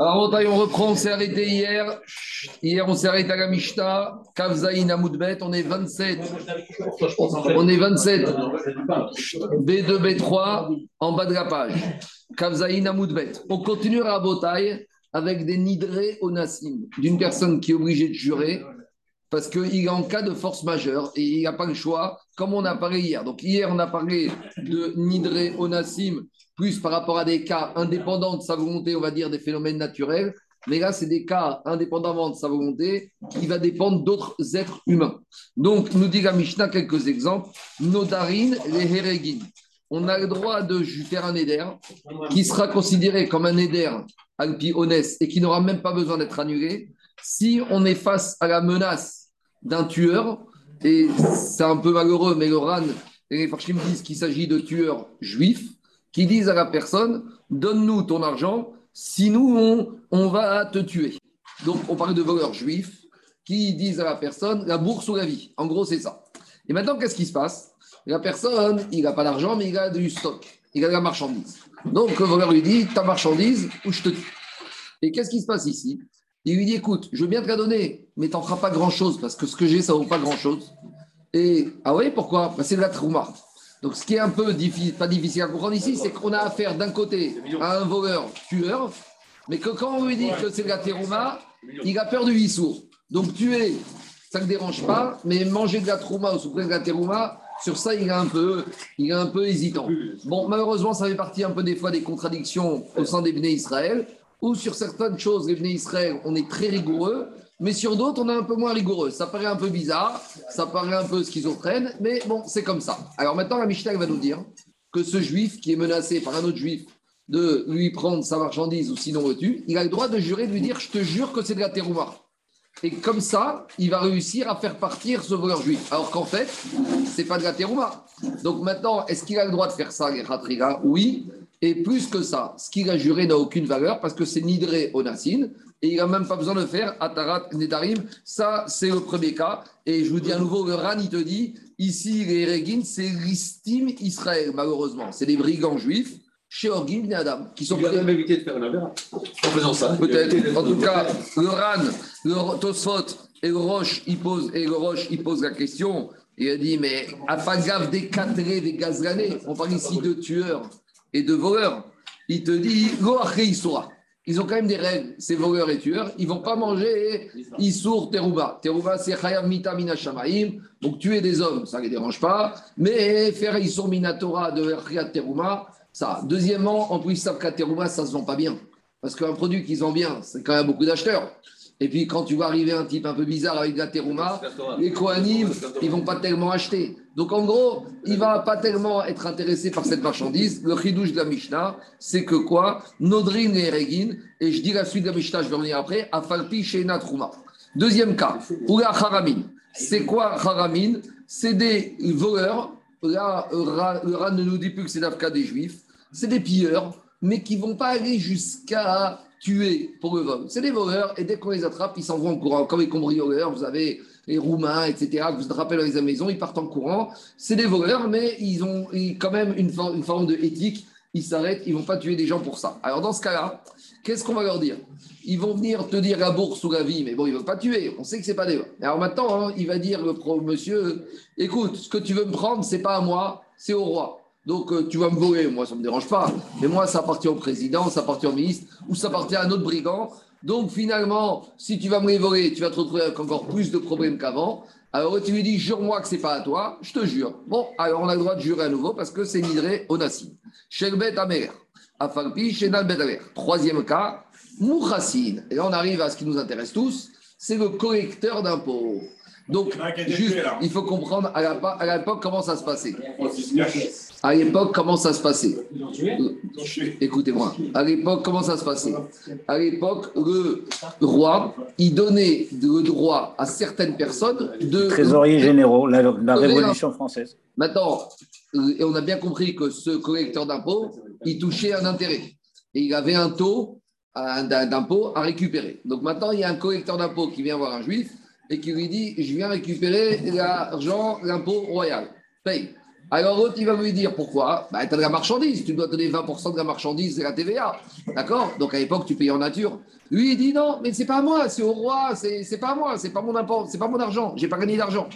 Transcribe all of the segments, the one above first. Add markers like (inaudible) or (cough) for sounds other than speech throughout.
Alors, on reprend, on s'est arrêté hier. Hier, on s'est arrêté à la Mishnah, Kavzaïn Amoudbet, on est 27. On est 27. B2, B3, en bas de la page. Kavzaïn Amoudbet. On continue à Botaï avec des nidrés au Nassim, d'une personne qui est obligée de jurer parce qu'il est en cas de force majeure et il n'a pas le choix, comme on a parlé hier. Donc, hier, on a parlé de nidré au plus par rapport à des cas indépendants de sa volonté, on va dire des phénomènes naturels. Mais là, c'est des cas indépendamment de sa volonté qui va dépendre d'autres êtres humains. Donc, nous dit la Mishnah quelques exemples. Nodarin, les Heregin. On a le droit de faire un éder qui sera considéré comme un éder alpi honnête et qui n'aura même pas besoin d'être annulé si on est face à la menace d'un tueur, et c'est un peu malheureux, mais le RAN et les Farshim disent qu'il s'agit de tueurs juifs, qui disent à la personne Donne-nous ton argent, sinon on, va te tuer. Donc on parle de voleurs juifs qui disent à la personne La bourse ou la vie. En gros, c'est ça. Et maintenant, qu'est-ce qui se passe? La personne, il n'a pas d'argent, mais il a du stock, il a de la marchandise. Donc le voleur lui dit Ta marchandise ou je te tue. Et qu'est-ce qui se passe ici? Il lui dit Écoute, je veux bien te la donner, mais tu n'en feras pas grand-chose parce que ce que j'ai, ça vaut pas grand-chose. Et ah oui, pourquoi? Bah, C'est de la trouma. Donc, ce qui est un peu difficile, pas difficile à comprendre ici, c'est qu'on a affaire d'un côté à un voleur tueur, mais que quand on lui dit que c'est la terouma, il a peur du hissour. Donc, tuer, ça ne dérange pas, mais manger de la trouma ou souffrir de la terouma, sur ça, il est un peu, il est un peu hésitant. Bon, malheureusement, ça fait partie un peu des fois des contradictions au sein des Bnei Israël, où sur certaines choses, les Bnei Israël, on est très rigoureux, mais sur d'autres, on est un peu moins rigoureux. Ça paraît un peu bizarre, ça paraît un peu schizophrène, mais bon, c'est comme ça. Alors maintenant, la Mishnah va nous dire que ce juif qui est menacé par un autre juif de lui prendre sa marchandise ou sinon le tue, il a le droit de jurer, de lui dire Je te jure que c'est de la terouma. Et comme ça, il va réussir à faire partir ce voleur juif. Alors qu'en fait, c'est pas de la terouma. Donc maintenant, est-ce qu'il a le droit de faire ça, les Oui. Et plus que ça, ce qu'il a juré n'a aucune valeur parce que c'est Nidré Onassin et il n'a même pas besoin de faire Atarat Nedarim. Ça, c'est le premier cas. Et je vous dis à nouveau, le RAN, il te dit ici, les Regin, c'est l'Istim Israël, malheureusement. C'est des brigands juifs chez Orgim et Adam qui sont. Il a même évité de faire un en faisant ça. Peut-être. En tout cas, le RAN, le Tosfot et le Roche, il pose, et le Roche, il pose la question. Il a dit, mais à pas gaffe des catrés, des gazranés. On parle ici de tueurs et de voleurs. Il te dit, ils ont quand même des règles, ces voleurs et tueurs. Ils vont pas manger Issour Teruba. Teruba, c'est Chayav Mita Shamaim. Donc tuer des hommes, ça ne les dérange pas. Mais faire Issour Minatora de Riyat Teruma, ça. Deuxièmement, en plus, qu'à Teruma, ça ne se vend pas bien. Parce qu'un produit qu'ils ont bien, c'est quand même beaucoup d'acheteurs. Et puis, quand tu vois arriver un type un peu bizarre avec de la terouma, les Kohanim, ils vont pas tellement acheter. Donc, en gros, il va pas tellement être intéressé par cette marchandise. Le chidouche de la Mishnah, c'est que quoi? Nodrin et Regin, et je dis la suite de la Mishnah, je vais revenir après, Afalpi Shena Trouma. Deuxième cas, Oula Haramin. C'est quoi Haramin C'est des voleurs. Là, le Ran ne nous dit plus que c'est l'Afka des Juifs. C'est des pilleurs, mais qui vont pas aller jusqu'à tués pour le vol. C'est des voleurs et dès qu'on les attrape, ils s'en vont en courant. Comme les cambrioleurs, vous avez les Roumains, etc., que vous attrapez dans les maisons, ils partent en courant. C'est des voleurs, mais ils ont quand même une, forme de éthique. Ils s'arrêtent, ils ne vont pas tuer des gens pour ça. Alors dans ce cas-là, qu'est-ce qu'on va leur dire? Ils vont venir te dire la bourse ou la vie, mais bon, ils ne veulent pas tuer. On sait que ce n'est pas des Alors maintenant, hein, il va dire le monsieur, écoute, ce que tu veux me prendre, c'est pas à moi, c'est au roi. Donc, euh, tu vas me voler, moi, ça ne me dérange pas. Mais moi, ça appartient au président, ça appartient au ministre, ou ça appartient à un autre brigand. Donc, finalement, si tu vas me les voler, tu vas te retrouver avec encore plus de problèmes qu'avant. Alors, tu lui dis, jure-moi que ce n'est pas à toi. Je te jure. Bon, alors on a le droit de jurer à nouveau parce que c'est Nidré Onassi. Sherbet Amer. Afalpi, Shenal Troisième cas, Mouchassin. Et là, on arrive à ce qui nous intéresse tous c'est le collecteur d'impôts. Donc, juste, il faut comprendre à l'époque comment ça se passait. À l'époque, comment ça se passait? Écoutez-moi. À l'époque, comment ça se passait? À l'époque, le roi, il donnait le droit à certaines personnes de... Trésoriers généraux, la, la Révolution française. Maintenant, et on a bien compris que ce collecteur d'impôts, il touchait un intérêt. Et il avait un taux d'impôt à récupérer. Donc maintenant, il y a un collecteur d'impôts qui vient voir un juif et qui lui dit Je viens récupérer l'argent, l'impôt royal. Paye. Alors l'autre, il va lui dire pourquoi. Bah, Tu as de la marchandise, tu dois donner 20% de la marchandise, c'est la TVA. D'accord? Donc à l'époque, tu payes en nature. Lui, il dit non, mais c'est pas à moi, c'est au roi, c'est pas à moi, c'est pas mon impôt, c'est pas mon argent, j'ai pas gagné d'argent.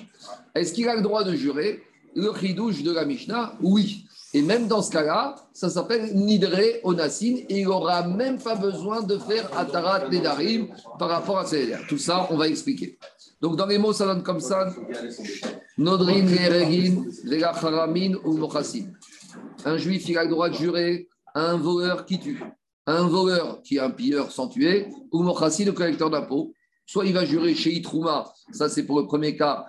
Est-ce qu'il a le droit de jurer Le chidouche de la Mishnah? Oui. Et même dans ce cas-là, ça s'appelle Nidre Onassin et il n'aura même pas besoin de faire Atarat Nedarim par rapport à ces Tout ça, on va expliquer. Donc dans les mots, ça donne comme ça Nodrin, Neregin, Haramin ou Mochassin. Un juif, il a le droit de jurer un voleur qui tue, un voleur qui est un pilleur sans tuer, ou Mochassin, le collecteur d'impôts. Soit il va jurer chez Itrouma, ça c'est pour le premier cas,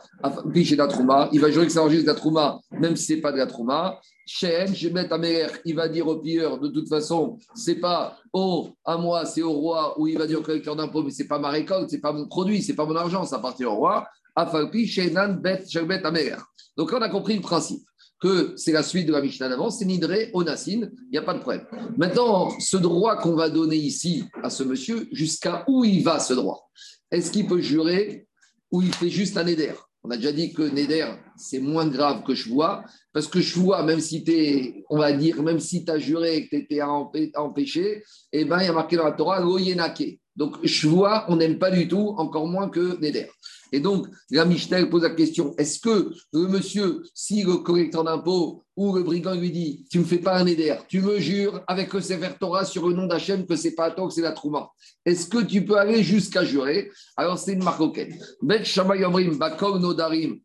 chez la Trouma. Il va jurer que c'est enregistre de la Trouma, même si ce n'est pas de la Trouma. Chez je vais mettre à il va dire au pilleur, de toute façon, c'est pas oh, à moi, c'est au roi, ou il va dire au collecteur d'impôts, mais c'est pas ma récolte, c'est pas mon produit, c'est pas mon argent, ça appartient au roi. Afalpi, Shenan, Bet, à Améler. Donc là, on a compris le principe que c'est la suite de la Mishnah d'avant, c'est Nidré, Onassin, il n'y a pas de problème. Maintenant, ce droit qu'on va donner ici à ce monsieur, jusqu'à où il va ce droit? Est-ce qu'il peut jurer ou il fait juste un éder On a déjà dit que Neder, c'est moins grave que je vois, parce que je vois, même si tu on va dire, même si tu as juré et que tu étais empêché, eh ben, il y a marqué dans la Torah, Loyenake. Donc, je vois, on n'aime pas du tout, encore moins que Neder. Et donc, la Michel pose la question est-ce que le monsieur, si le collecteur d'impôts ou le brigand lui dit Tu ne me fais pas un éder, tu me jures avec le Sefer sur le nom d'Hachem que c'est pas toi, que c'est la Trouma. Est-ce que tu peux aller jusqu'à jurer? Alors, c'est une marcoquette. Bet Shamayomrim, Bakov Nodarim,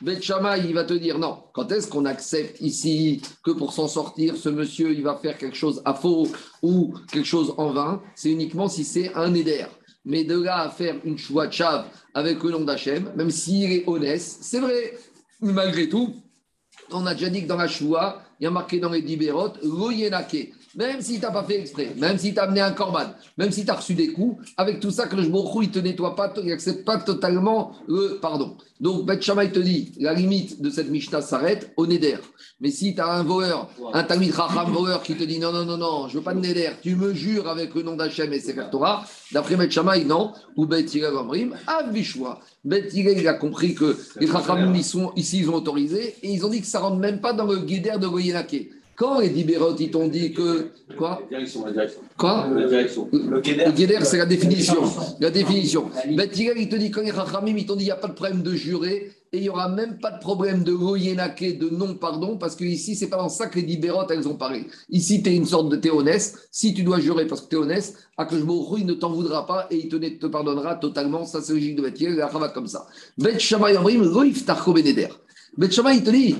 Bet il va te dire non. Quand est-ce qu'on accepte ici que pour s'en sortir, ce monsieur, il va faire quelque chose à faux ou quelque chose en vain? C'est uniquement si c'est un éder. Mais de là à faire une chav avec le nom d'Hachem, même s'il est honnête, c'est vrai. Malgré tout, on a déjà dit que dans la choua, il y a marqué dans les dibérotes, loyenake. Même si tu n'as pas fait exprès, même si tu as amené un corban, même si tu as reçu des coups, avec tout ça, que le jborou, il ne te nettoie pas, il n'accepte pas totalement le pardon. Donc, Beth il te dit, la limite de cette Mishnah s'arrête au Neder. Mais si tu as un voleur, un Tamid Racham voleur qui te dit non, non, non, non, je ne veux pas de Neder, tu me jures avec le nom d'Hachem et Sefer Torah, d'après Beth non, ou Beth Amrim, Avishwa. Beth il a compris que les Racham ici, ils ont autorisé et ils ont dit que ça ne rentre même pas dans le guédère de Goyenake. Quand les Dibérot, ils t'ont dit que. Quoi La direction, la direction. Quoi La direction. Le Guéder, c'est la définition. La définition. Ben, il te dit, quand les Rachamim, ils t'ont dit, il n'y a pas de problème de jurer et il n'y aura même pas de problème de goyenake, de non-pardon, parce que ici, c'est pas dans ça que les Dibérot, elles ont parlé. Ici, tu es une sorte de théonès. Si tu dois jurer parce que tu es honnête, il ne t'en voudra pas et il te, te pardonnera totalement. Ça, c'est logique de Bethilel, la va comme ça. Bet Shamay Amrim, Loïf Tarko Beneder. Bet il te dit,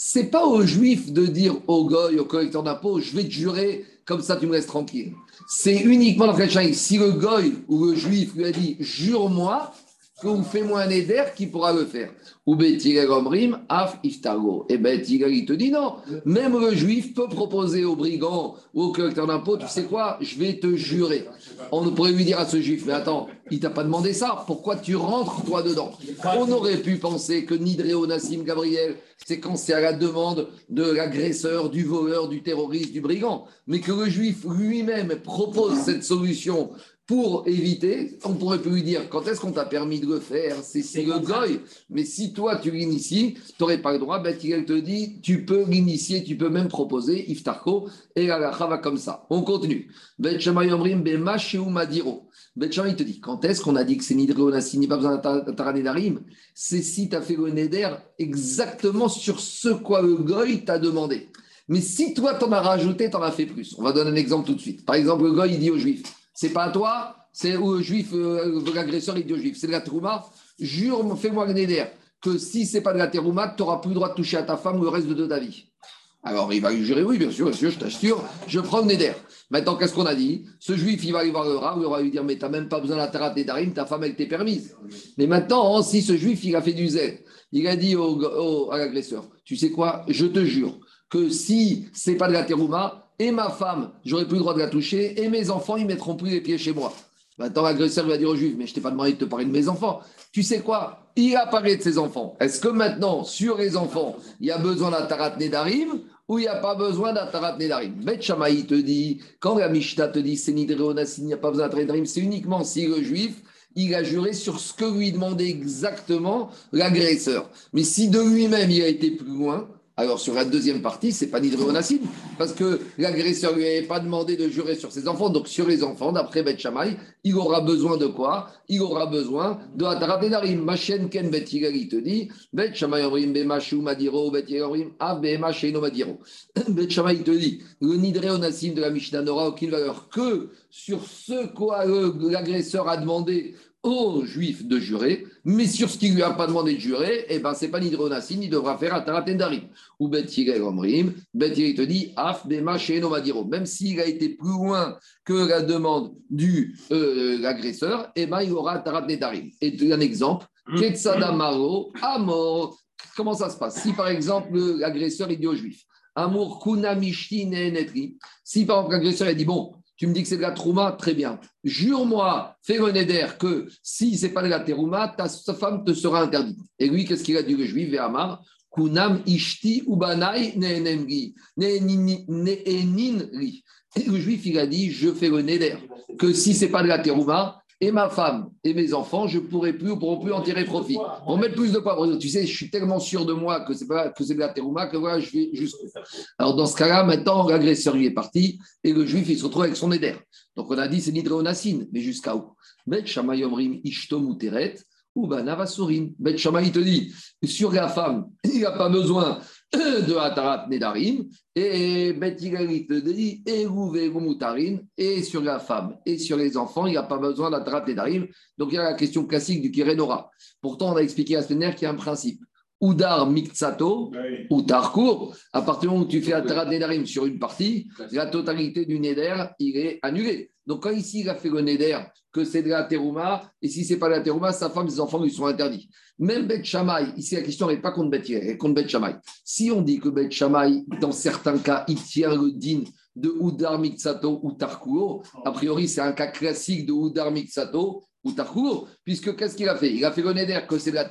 c'est pas aux juifs de dire au goy, au collecteur d'impôts, je vais te jurer, comme ça tu me laisses tranquille. C'est uniquement dans quel Si le goy ou le juif lui a dit, jure-moi, fais-moi un éder qui pourra le faire. Ou Gomrim, Af Iftago. Et ben il te dit non. Même le juif peut proposer au brigand ou au collecteur d'impôts, tu sais quoi, je vais te jurer. On pourrait lui dire à ce juif, mais attends, il t'a pas demandé ça, pourquoi tu rentres toi dedans? On aurait pu penser que Nidreo Nassim Gabriel, c'est quand c'est à la demande de l'agresseur, du voleur, du terroriste, du brigand, mais que le juif lui-même propose cette solution pour éviter, on pourrait plus lui dire quand est-ce qu'on t'a permis de le faire C'est si le goy. Mais si toi tu l'inities, tu n'aurais pas le droit. Ben, il te dit tu peux l'initier, tu peux même proposer Iftarko et la va comme ça. On continue. Ben Madiro. Ben il te dit quand est-ce qu'on a dit que c'est n'y a pas besoin d'un Darim? C'est si tu as fait le Neder exactement sur ce quoi le goy t'a demandé. Mais si toi t'en as rajouté, t'en as fait plus. On va donner un exemple tout de suite. Par exemple, le goy il dit aux juifs c'est pas à toi, c'est au juif, euh, l'agresseur, il dit au juif, c'est de la terouma. Jure, fais-moi un éder que si c'est pas de la terouma, tu n'auras plus le droit de toucher à ta femme ou le reste de ta vie. Alors il va lui jurer, oui, bien sûr, sûr, je t'assure, je prends le éder. Maintenant, qu'est-ce qu'on a dit? Ce juif, il va aller voir le rat, le rat va lui dire, mais tu n'as même pas besoin de la tarat d'arim, ta femme, elle t'est permise. Mais maintenant, si ce juif, il a fait du zèle, il a dit au, à l'agresseur, tu sais quoi, je te jure que si c'est pas de la terouma, et ma femme, j'aurai plus le droit de la toucher, et mes enfants, ils mettront plus les pieds chez moi. Maintenant, l'agresseur va dire au juif, mais je t'ai pas demandé de te parler de mes enfants. Tu sais quoi? Il a parlé de ses enfants. Est-ce que maintenant, sur les enfants, il y a besoin d'un tarat nedarim ou il n'y a pas besoin d'un tarat nedarim? Bet te dit, quand la Mishnah te dit c'est nidreonas, il n'y a pas besoin d'un nedarim, c'est uniquement si le juif, il a juré sur ce que lui demandait exactement l'agresseur. Mais si de lui-même il a été plus loin, alors sur la deuxième partie, c'est pas Nidréonacine, parce que l'agresseur lui avait pas demandé de jurer sur ses enfants. Donc sur les enfants, d'après Shammai, il aura besoin de quoi? Il aura besoin de Atarat Nedarim. Machen Ken Bet te dit, Bet Shammai Omrim Bemashu Madiro, Bet Omrim Av Bema Sheino Madiro. (clears throat) Bet te dit, le Nidréonacine de la Mishnah n'aura aucune valeur que sur ce quoi l'agresseur a demandé aux Juifs de jurer, mais sur ce qui lui a pas demandé de jurer, eh ben, ce n'est pas Nidronacine, il devra faire Atarat Darim. Ou Bet Omrim, Bet te dit Af Bema Madiro. Même s'il a été plus loin que la demande du euh, l'agresseur, eh ben, il aura Atarat Darim. Et un exemple, mmh. Ketsadamaro, Amor. Comment ça se passe? Si par exemple l'agresseur dit aux Juifs, Amour Kunamishti Netri, si par exemple l'agresseur dit Bon, tu me dis que c'est de la trouma, très bien. Jure-moi, fais un éder que si c'est pas de la terouma, ta, femme te sera interdite. Et lui, qu'est-ce qu'il a dit le juif Véhamar Kunam ishti ubanai neenemri. Et le juif, il a dit Je fais le neder que si c'est pas de la terouma, et ma femme et mes enfants, je ne pourrai plus ou pourront plus en tirer profit. Pour mettre plus de poivre, tu sais, je suis tellement sûr de moi que c'est pas que c'est de la terouma que voilà, je vais juste. Alors dans ce cas-là, maintenant, l'agresseur lui est parti et le juif il se retrouve avec son éder. Donc on a dit c'est l'hydréonacine, mais jusqu'à où? Bet shamayomrim ishtom ou banavasurin. Bet il te dit sur la femme, il n'a pas besoin de Atarat Nedarim, et Betigalit dit et et sur la femme et sur les enfants, il n'y a pas besoin d'Atarat Nedarim. Donc il y a la question classique du Kirenora. Pourtant, on a expliqué à ce qu'il y a un principe. Oudar Miktsato, ou Tarkour, à partir du moment où tu fais Atarat Nedarim sur une partie, la totalité du Neder, il est annulé. Donc, quand ici, il a fait le Neder, que c'est de la terouma, et si ce n'est pas de la terouma, sa femme et ses enfants lui sont interdits. Même Bet Shamaï, ici, la question n'est pas contre Bet elle contre Bet Shamaï. Si on dit que Bet Shamaï, dans certains cas, il tient le din de Oudar Miksato ou Tarkuo, a priori, c'est un cas classique de Oudar Miksato ou Tarkuo, puisque qu'est-ce qu'il a fait Il a fait le que c'est de la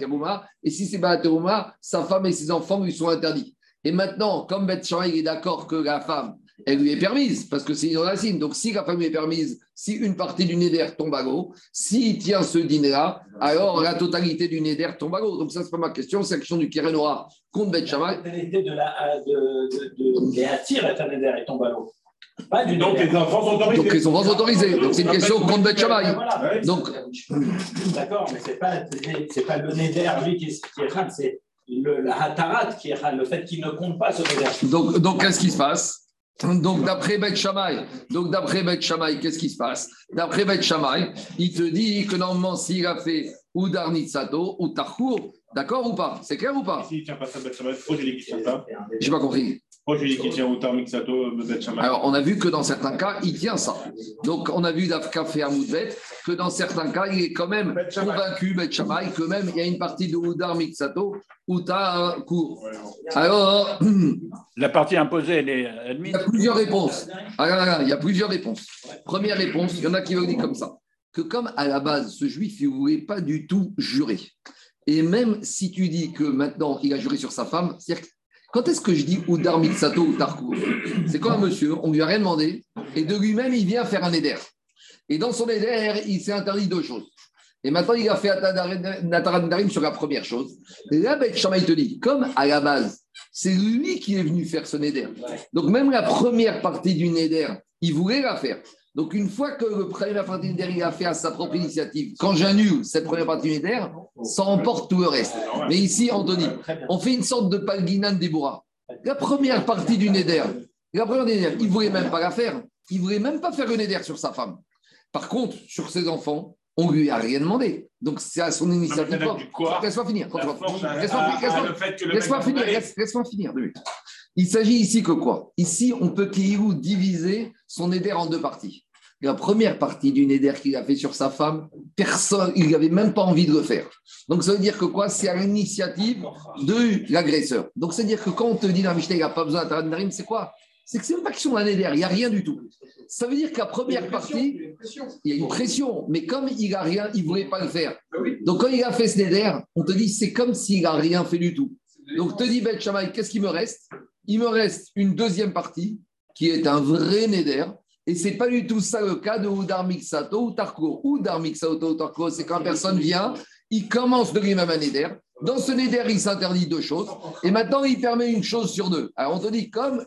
et si c'est pas la sa femme et ses enfants lui sont interdits. Et maintenant, comme Bet Shamaï est d'accord que la femme, elle lui est permise, parce que c'est une racine. Donc, si la femme est permise, si une partie du Neder tombe à l'eau, s'il tient ce dîner-là, alors la totalité du Neder tombe à l'eau. Donc, ça, c'est pas ma question, c'est la question du Kérénora contre Bet La totalité de la de, de, de, et tombe à l'eau. Donc les enfants sont autorisés. Donc les enfants sont autorisés. Donc c'est une question contre Bet Shammai. Donc d'accord, mais c'est pas c'est pas le neder lui qui est, qui est c'est le la hatarat qui est le fait qu'il ne compte pas ce neder. Donc donc qu'est-ce qui se passe? Donc, d'après Beth Shammai, donc d'après Beth Shammai, qu'est-ce qui se passe? D'après Beth Shammai, il te dit que normalement, s'il a fait ou Darnitsato ou Tarkour, d'accord ou pas? C'est clair ou pas? Si il tient pas ça, Beth Shammai, trop j'ai ça. J'ai pas compris. Alors, on a vu que dans certains cas, il tient ça. Donc, on a vu d'Afka faire Moudbet que dans certains cas, il est quand même convaincu, Bet Shammai, que même il y a une partie de Oudar Mixato où tu as un cours. Alors. (clears throat) La partie imposée, elle est admise. Il y a plusieurs réponses. Ah, il y a plusieurs réponses. Première réponse, il y en a qui vont dire comme ça que comme à la base, ce juif, il ne voulait pas du tout jurer. Et même si tu dis que maintenant il a juré sur sa femme, c'est-à-dire quand est-ce que je dis Oudar Mitsato ou C'est quand un monsieur, on lui a rien demandé, et de lui-même, il vient faire un éder. Et dans son éder, il s'est interdit deux choses. Et maintenant, il a fait Darim sur la première chose. Et là, Ben il te dit, comme à la base, c'est lui qui est venu faire ce Neder. Donc, même la première partie du Neder, il voulait la faire. Donc, une fois que le premier partie il a fait à sa propre initiative, quand j'annule cette première partie du ça emporte tout le reste. Mais ici, Anthony, on fait une sorte de palguinan Déborah. La première partie du Neder, la première Neder, il ne voulait même pas la faire. Il ne voulait même pas faire le Neder sur sa femme. Par contre, sur ses enfants, on ne lui a rien demandé. Donc, c'est à son initiative. Laisse-moi finir. Laisse-moi finir. Laisse-moi finir. Il s'agit ici que quoi? Ici, on peut diviser son éder en deux parties. La première partie du Néder qu'il a fait sur sa femme, personne, il n'avait même pas envie de le faire. Donc ça veut dire que quoi? C'est à l'initiative de l'agresseur. Donc c'est à dire que quand on te dit dans Mishnah, il n'a pas besoin d'un c'est quoi? C'est que c'est une action d'un Néder, il n'y a rien du tout. Ça veut dire que la première partie, il y a une pression, mais comme il n'a rien, il ne voulait pas le faire. Ah Donc quand il a fait ce Néder, on te dit c'est comme s'il n'a rien fait du tout. Donc te dit Beth Shammai, qu'est-ce qu'il me reste? Il me reste une deuxième partie qui est un vrai Néder Et c'est pas du tout ça le cas de Oudar Mixato ou Tarko. Oudar Mixato ou Tarko, c'est quand personne vient, il commence de lui-même un éder. Dans ce néder, il s'interdit deux choses. Et maintenant, il permet une chose sur deux. Alors, on te dit, comme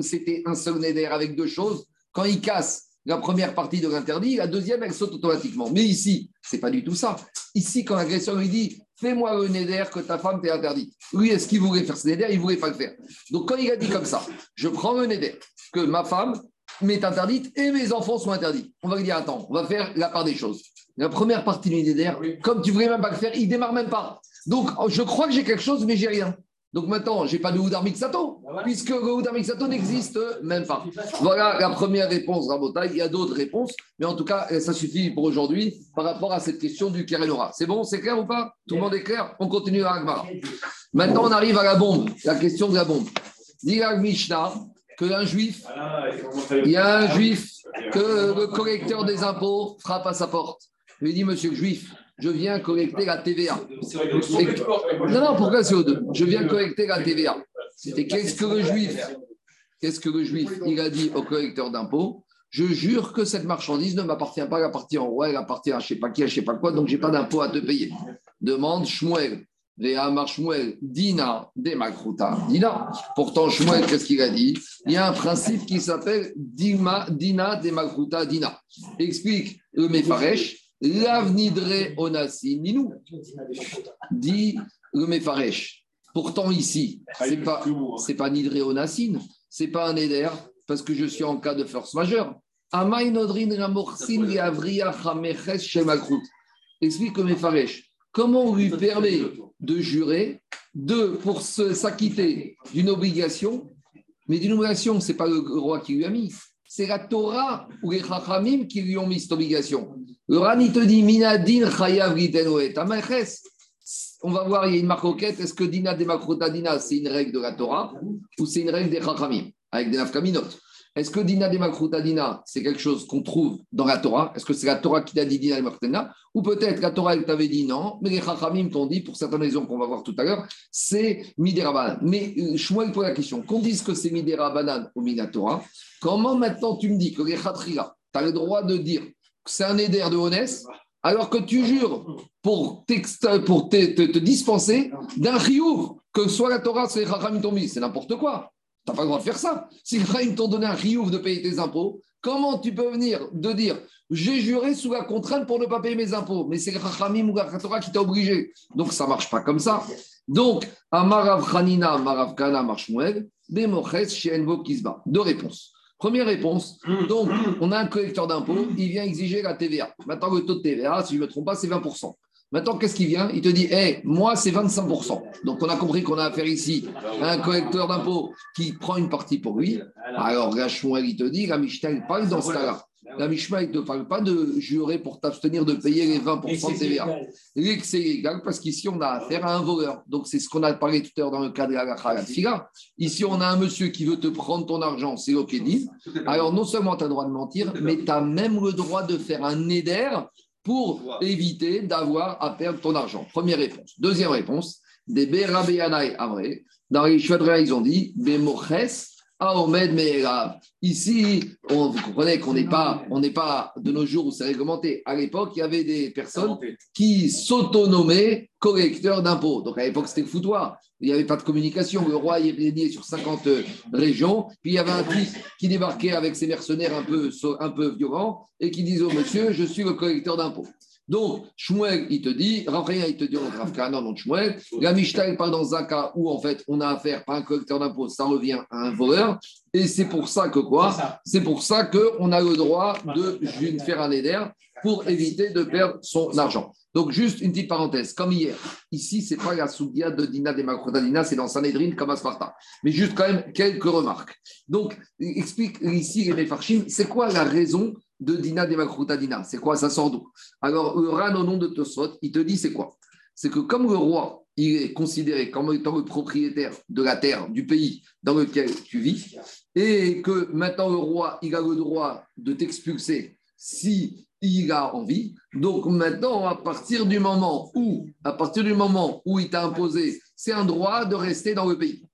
c'était un seul néder avec deux choses, quand il casse la première partie de l'interdit, la deuxième, elle saute automatiquement. Mais ici, c'est pas du tout ça. Ici, quand l'agresseur lui dit, fais-moi le néder que ta femme t'est interdite. Lui, est-ce qu'il voulait faire ce néder Il voulait pas le faire. Donc, quand il a dit comme ça, je prends le néder que ma femme m'est interdite et mes enfants sont interdits. On va lui dire, attends, on va faire la part des choses. La première partie du néder, comme tu voulais même pas le faire, il démarre même pas. Donc, je crois que j'ai quelque chose, mais j'ai rien. Donc maintenant, j'ai pas de Oudar Mixato, voilà. puisque le Oudar Mixato n'existe même pas. Voilà la première réponse, Rabota. Il y a d'autres réponses, mais en tout cas, ça suffit pour aujourd'hui par rapport à cette question du Kerenora. C'est bon, c'est clair ou pas? Tout le monde est clair? On continue à Agmara. Maintenant, on arrive à la bombe, la question de la bombe. Dit la Mishnah qu'un juif, il y a un juif que le collecteur des impôts frappe à sa porte. Il lui dit, monsieur le juif, je viens collecter la TVA. Non, non, pourquoi CO2 Je viens collecter la TVA. C'était qu'est-ce que le juif? Qu'est-ce que le juif? Il a dit au collecteur d'impôts Je jure que cette marchandise ne m'appartient pas, elle appartient au roi, elle appartient à je ne sais pas qui, à je ne sais pas quoi, donc je n'ai pas d'impôt à te payer. Demande Shmuel. Dina, Demakruta, Dina. Pourtant, Shmuel, qu'est-ce qu'il a dit? Il y a un principe qui s'appelle Dina, Demakruta, Dina. Explique le Mefaresh, L'avnidre onasi ninou, dit le Mefaresh. Pourtant, ici, c'est pas, c'est pas Nidre onasine, c'est pas un éder, parce que je suis en cas de force majeure. Amay nodrin ramorsin liavria chameches shemakrut. Explique le Mefaresh. Comment on lui permet de jurer de, pour s'acquitter d'une obligation, mais d'une obligation, ce n'est pas le roi qui lui a mis, c'est la Torah ou les Chachamim qui lui ont mis cette obligation. Le Rani te dit Minadin chayav. On va voir, il y a une marcoquette. Est-ce que Dina de Makrota Dina, c'est une règle de la Torah ou c'est une règle des Chachamim avec des nafkaminot Est-ce que Dina de Makrota Dina, c'est quelque chose qu'on trouve dans la Torah? Est-ce que c'est la Torah qui t'a dit Dina de Makrota Dina Ou peut-être la Torah, elle t'avait dit non, mais les Chachamim t'ont dit, pour certaines raisons qu'on va voir tout à l'heure, c'est Midera Mais euh, Shmuel pose la question. Qu'on dise que c'est Midera Banan ou Minatora, comment maintenant tu me dis que les Khatrila, tu as le droit de dire que c'est un éder de Honès, alors que tu jures pour, te dispenser d'un riouf, que soit la Torah, soit les Chachamim t'ont mis, c'est n'importe quoi. N'as pas le droit de faire ça. Si Chachamim t'ont donné un riouf de payer tes impôts, comment tu peux venir de dire j'ai juré sous la contrainte pour ne pas payer mes impôts, mais c'est le Chachamim ou Torah qui t'a obligé. Donc ça marche pas comme ça. Donc, Amarav Hanina, Amarav Kana, Marshmuel, Bemoches, Shenvo Kisba. Deux réponses. Première réponse, donc on a un collecteur d'impôts, il vient exiger la TVA. Maintenant, le taux de TVA, si je ne me trompe pas, c'est 20%. Maintenant, qu'est-ce qu'il vient? Il te dit, hé, moi, c'est 25%. Donc, on a compris qu'on a affaire ici à un collecteur d'impôts qui prend une partie pour lui. Alors, là, Shmuel, il te dit, la Mishnah, il parle dans ce cas-là. La Mishnah, il ne te parle pas de jurer pour t'abstenir de payer les 20% de TVA. C'est illégal parce qu'ici, on a affaire à un voleur. Donc, c'est ce qu'on a parlé tout à l'heure dans le cas de la Tfila. Ici, on a un monsieur qui veut te prendre ton argent, c'est OK dit. Alors, non seulement tu as le droit de mentir, mais tu as même le droit de faire un éder pour éviter d'avoir à perdre ton argent. Première réponse. Deuxième réponse, des Berabéanaï Amré. Dans les Chouadra, ils ont dit Bemoches Aomed Me'erav. Ici, on, vous comprenez qu'on n'est pas, on n'est pas de nos jours où c'est réglementé. À l'époque, il y avait des personnes qui s'autonomaient collecteurs d'impôts. Donc à l'époque, c'était le foutoir. Il n'y avait pas de communication. Le roi il régnait sur 50 régions. Puis il y avait un type qui débarquait avec ses mercenaires un peu, un peu violents et qui disait au monsieur Je suis le collecteur d'impôts. Donc, Shmuel, il te dit, Raphaël, il te dit, on Rav Kahana, non, Shmuel. La Mishnah, parle dans un cas où, en fait, on a affaire pas à un collecteur d'impôts, ça revient à un voleur. Et c'est pour ça que quoi? C'est pour ça qu'on a le droit de faire un éder pour éviter de perdre son argent. Donc, juste une petite parenthèse, comme hier, ici, c'est pas la soudia de Dina des Makrodadina, c'est dans Sanhedrin comme à Sparta. Mais juste quand même quelques remarques. Donc, explique ici les Mefarchim, c'est quoi la raison de Dina des Makrodadina C'est quoi? Ça sort d'où? Alors, le Ran au nom de Tosfot, il te dit c'est quoi? C'est que comme le roi, il est considéré comme étant le propriétaire de la terre, du pays dans lequel tu vis, et que maintenant le roi, il a le droit de t'expulser si il a envie. Donc maintenant, à partir du moment où, à partir du moment où il t'a imposé, c'est un droit de rester dans le pays.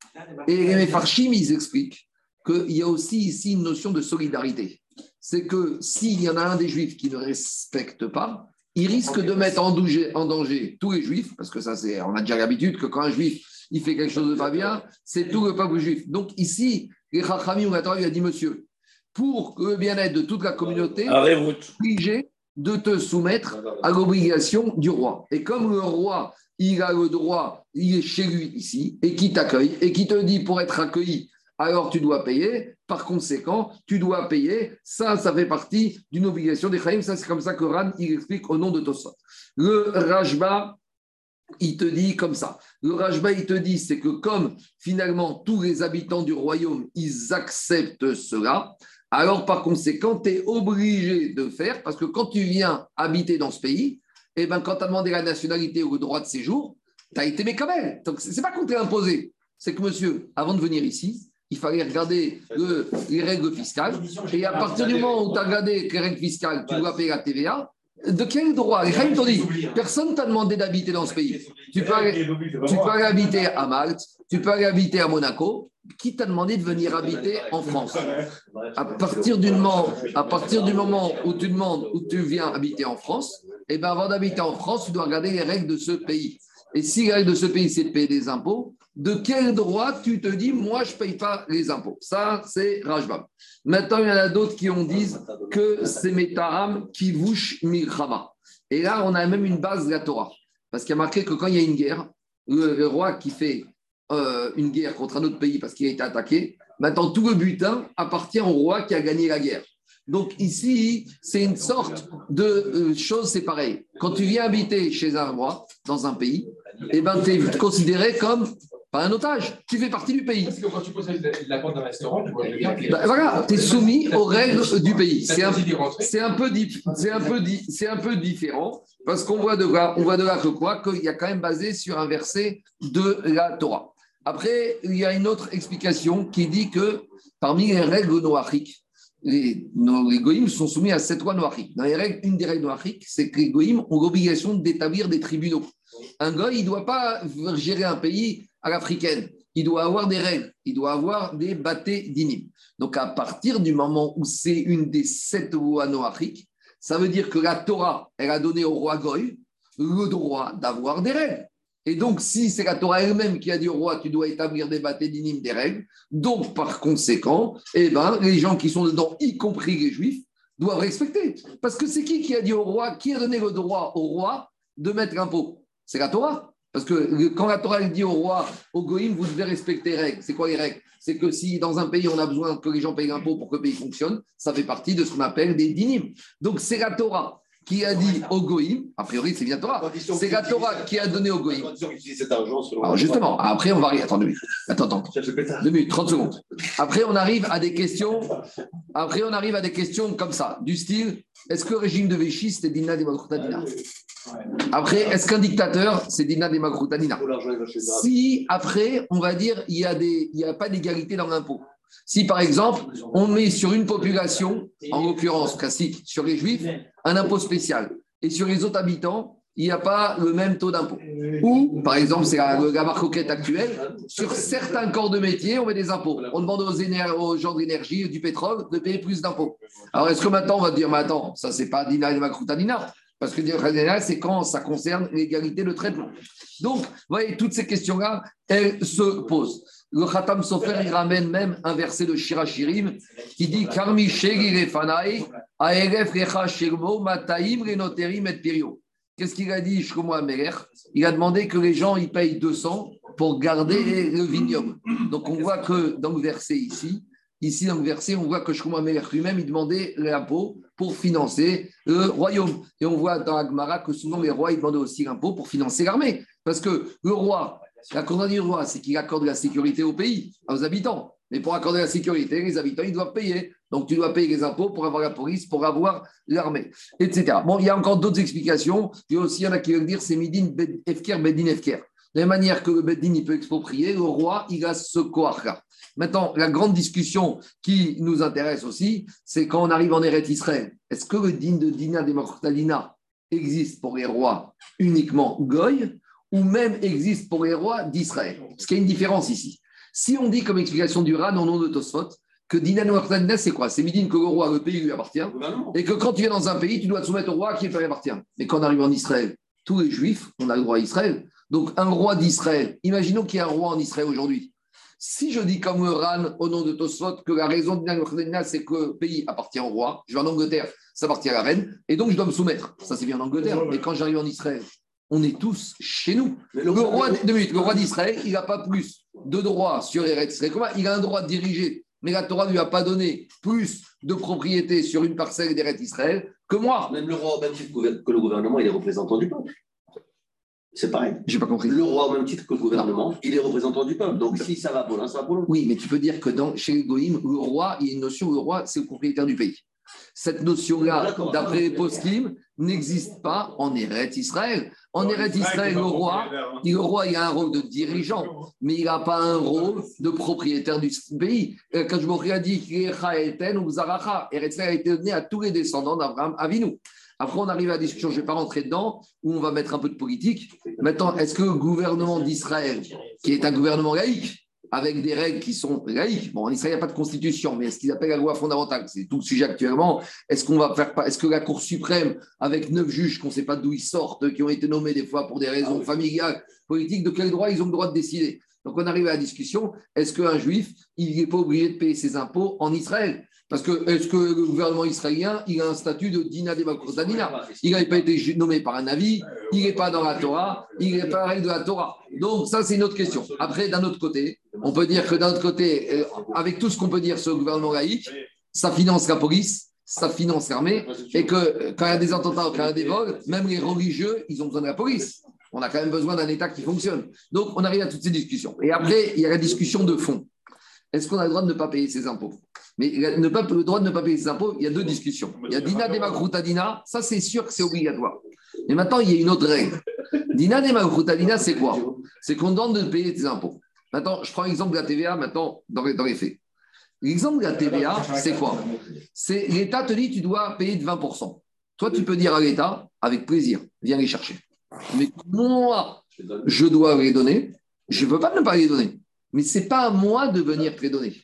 Et les Mefarchim, ils expliquent qu'il y a aussi ici une notion de solidarité. c'est que s'il y en a un des juifs qui ne respecte pas, il risque de mettre en danger, tous les juifs, parce que ça, c'est, on a déjà l'habitude que quand un juif il fait quelque chose de pas bien, c'est tout le peuple juif. Donc ici, les Chachamim, il a dit, monsieur, pour le bien-être de toute la communauté, obligé de te soumettre à l'obligation du roi. Et comme le roi, il a le droit, il est chez lui ici, et qui t'accueille, et qui te dit pour être accueilli, alors tu dois payer. Par conséquent, tu dois payer. Ça, ça fait partie d'une obligation des Chaim. Ça, c'est comme ça que Ran, il explique au nom de Tosot. Le Rajba, il te dit comme ça. Le Rajba, il te dit, c'est que comme finalement tous les habitants du royaume, ils acceptent cela, alors par conséquent, tu es obligé de faire, parce que quand tu viens habiter dans ce pays, eh ben, quand tu as demandé la nationalité ou le droit de séjour, tu as été mécamel. Donc, ce n'est pas qu'on imposé. C'est que monsieur, avant de venir ici, il fallait regarder les règles fiscales. Et à partir du moment où tu as regardé les règles fiscales, tu dois payer la TVA. De quel droit? Les t'ont dit personne ne t'a demandé d'habiter dans ce pays. Tu peux, aller, tu peux aller habiter à Malte, tu peux aller habiter à Monaco. Qui t'a demandé de venir habiter en France à partir, du moment, où tu demandes où tu viens habiter en France, et eh ben avant d'habiter en France, tu dois regarder les règles de ce pays. Et si les règles de ce pays, c'est de payer des impôts, de quel droit tu te dis, moi, je ne paye pas les impôts? Ça, c'est Rajbam. Maintenant, il y en a d'autres qui ont dit que c'est Metaram qui vouche Milchama. Et là, on a même une base de la Torah. Parce qu'il y a marqué que quand il y a une guerre, le, roi qui fait euh, une guerre contre un autre pays parce qu'il a été attaqué, maintenant tout le butin appartient au roi qui a gagné la guerre. Donc ici, c'est une sorte de euh, chose, c'est pareil. Quand tu viens habiter chez un roi dans un pays, eh ben, tu es considéré comme pas un otage, tu fais partie du pays. Parce que quand tu possèdes la porte d'un restaurant, tu vois bien bah, Voilà, tu es soumis aux règles du pays. C'est un, un, peu, c'est un, peu, c'est un peu différent parce qu'on voit de là, on voit de là que quoi Qu'il y a quand même basé sur un verset de la Torah. Après, il y a une autre explication qui dit que parmi les règles noachiques, les, goïms sont soumis à cette loi noachique. Dans les règles, une des règles noachiques, c'est que les goïms ont l'obligation d'établir des tribunaux. Un goy, il ne doit pas gérer un pays à l'africaine. Il doit avoir des règles, il doit avoir des bâtés d'inim. Donc, à partir du moment où c'est une des sept lois noachiques, ça veut dire que la Torah, elle a donné au roi Goy le droit d'avoir des règles. Et donc, si c'est la Torah elle-même qui a dit au roi, tu dois établir des bâtés d'inim, des règles, donc par conséquent, eh ben, les gens qui sont dedans, y compris les juifs, doivent respecter. Parce que c'est qui qui a dit au roi, qui a donné le droit au roi de mettre l'impôt C'est la Torah. Parce que quand la Torah dit au roi, au Goïm, vous devez respecter les règles. C'est quoi les règles? C'est que si dans un pays, on a besoin que les gens payent l'impôt pour que le pays fonctionne, ça fait partie de ce qu'on appelle des dinim. Donc c'est la Torah qui a dit au Goïm, a priori c'est bien Torah, c'est la Torah qui a donné au Goïm. Alors justement, après on va arriver, attends deux minutes, attends, attends, deux minutes, 30 secondes. Après on arrive à des questions, après on arrive à des questions comme ça, du style, est-ce que le régime de Vichy c'était Dina des après, est-ce qu'un dictateur, c'est Dina des Si, après, on va dire, il n'y a, a pas d'égalité dans l'impôt. Si, par exemple, on met sur une population, en l'occurrence classique, sur les juifs, un impôt spécial, et sur les autres habitants, il n'y a pas le même taux d'impôt. Ou, par exemple, c'est la, la marque coquette actuelle, sur certains corps de métier, on met des impôts. On demande aux, gens de l'énergie, du pétrole, de payer plus d'impôts. Alors, est-ce que maintenant, on va dire, mais attends, ça, c'est pas Dina et Dina parce que c'est quand ça concerne l'égalité de traitement. Donc, vous voyez, toutes ces questions-là, elles se posent. Le Khatam Sofer, il ramène même un verset de Shirachirim qui dit Karmi Mataim Pirio. Qu'est-ce qu'il a dit, Shlomo Il a demandé que les gens ils payent 200 pour garder le vignoble. Donc, on voit que dans le verset ici, Ici, dans le verset, on voit que Shlomo lui-même, il demandait l'impôt pour financer le royaume. Et on voit dans Agmara que souvent les rois, ils demandaient aussi l'impôt pour financer l'armée. Parce que le roi, la condamnation du roi, c'est qu'il accorde la sécurité au pays, aux habitants. Mais pour accorder la sécurité, les habitants, ils doivent payer. Donc, tu dois payer les impôts pour avoir la police, pour avoir l'armée, etc. Bon, il y a encore d'autres explications. Il y a aussi, il y en a qui veulent dire c'est Midin Efker, Bedin Efker. De la manière que le Bedin, il peut exproprier, le roi, il a ce koach-là. Maintenant, la grande discussion qui nous intéresse aussi, c'est quand on arrive en Eretz Israël. Est-ce que le din de Dina de Makrotalina existe pour les rois uniquement Goy? Ou même existe pour les rois d'Israël Parce qu'il y a une différence ici. Si on dit comme explication du Ran au nom de Tosfot, que Dinan Wartanina, c'est quoi? C'est Midin que le roi, le pays lui appartient, et que quand tu viens dans un pays, tu dois te soumettre au roi qui lui appartient. Mais quand on arrive en Israël, tous les juifs, on a le droit à Israël. Donc un roi d'Israël, imaginons qu'il y a un roi en Israël aujourd'hui. Si je dis comme Ran au nom de Tosfot que la raison de Dinan c'est que le pays appartient au roi, je vais en Angleterre, ça appartient à la reine, et donc je dois me soumettre. Ça c'est bien en Angleterre. Mais quand j'arrive en Israël, on est tous chez nous. Le roi, le roi d'Israël, il n'a pas plus de droit sur Eretz Israël. Comment Il a un droit de diriger, mais la Torah ne lui a pas donné plus de propriété sur une parcelle d'Eretz Israël que moi. Même le roi, au même titre que le gouvernement, il est représentant du peuple. C'est pareil. J'ai pas compris. Le roi, au même titre que le gouvernement, il est représentant du peuple. Donc si ça va pour l'un, ça va pour l'autre. Oui, mais tu peux dire que dans, chez les Goïm, le roi, il y a une notion où le roi, c'est le propriétaire du pays. Cette notion-là, d'après les poskim, n'existe pas en Eretz Israël. En Eretz Israël, le roi, le roi, il a un rôle de dirigeant, mais il n'a pas un rôle de propriétaire du pays. Euh, Quand je a dit Eten ou Zaracha, Eretz Israël a été donné à tous les descendants d'Abraham Avinu. Après, on arrive à la discussion, je ne vais pas rentrer dedans, où on va mettre un peu de politique. Maintenant, est-ce que le gouvernement d'Israël, qui est un gouvernement laïque, avec des règles qui sont laïques, bon, en Israël, il n'y a pas de constitution, mais ce qu'ils appellent la loi fondamentale, c'est tout le sujet actuellement. Est-ce qu'on va faire pas, est-ce que la Cour suprême, avec neuf juges qu'on ne sait pas d'où ils sortent, qui ont été nommés des fois pour des raisons familiales, politiques, de quel droit ils ont le droit de décider? Donc, on arrive à la discussion, est-ce qu'un juif, il n'est pas obligé de payer ses impôts en Israël? Parce que, est-ce que le gouvernement israélien, il a un statut de Dina de Danina il n'a pas été nommé par un avis, il n'est pas dans la Torah, il n'est pas règle de la Torah. Donc, ça, c'est une autre question. Après, d'un autre côté, on peut dire que d'un autre côté, euh, avec tout ce qu'on peut dire sur le gouvernement laïque, ça finance la police, ça finance l'armée, et que quand il y a des attentats, quand il y a des vols, même les religieux, ils ont besoin de la police. On a quand même besoin d'un État qui fonctionne. Donc, on arrive à toutes ces discussions. Et après, il y a la discussion de fond. Est-ce qu'on a le droit de ne pas payer ses impôts? Mais ne pas, le droit de ne pas payer ses impôts, il y a deux discussions. Il y a Dina Demakroutadina, ça c'est sûr que c'est obligatoire. Mais maintenant, il y a une autre règle. Dina Demakroutadina, c'est quoi? C'est qu'on demande de payer tes impôts. Maintenant, je prends l'exemple de la TVA maintenant dans les, dans les faits. L'exemple de la TVA, c'est quoi? C'est l'État te dit tu dois payer de 20%. Toi, tu peux dire à l'État, avec plaisir, viens les chercher. Mais moi, je dois les donner. Je ne veux pas ne pas les donner. Mais ce n'est pas à moi de venir te les donner.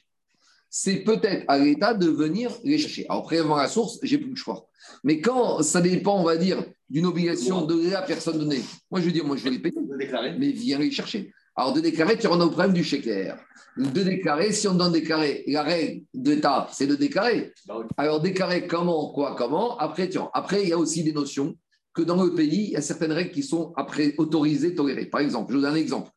C'est peut-être à l'État de venir les chercher. Alors, prélèvement à la source, j'ai plus le choix. Mais quand ça dépend, on va dire, d'une obligation de la personne donnée, moi je veux dire, moi je vais les payer, De mais viens les chercher. Alors, de déclarer, tu rentres au problème du chéquier. De déclarer, si on donne déclarer, la règle d'État, c'est de déclarer. Bah. Alors, déclarer comment, quoi, comment. Après, tiens, après, il y a aussi des notions que dans le pays, il y a certaines règles qui sont après autorisées, tolérées. Par exemple, je vous donne un exemple.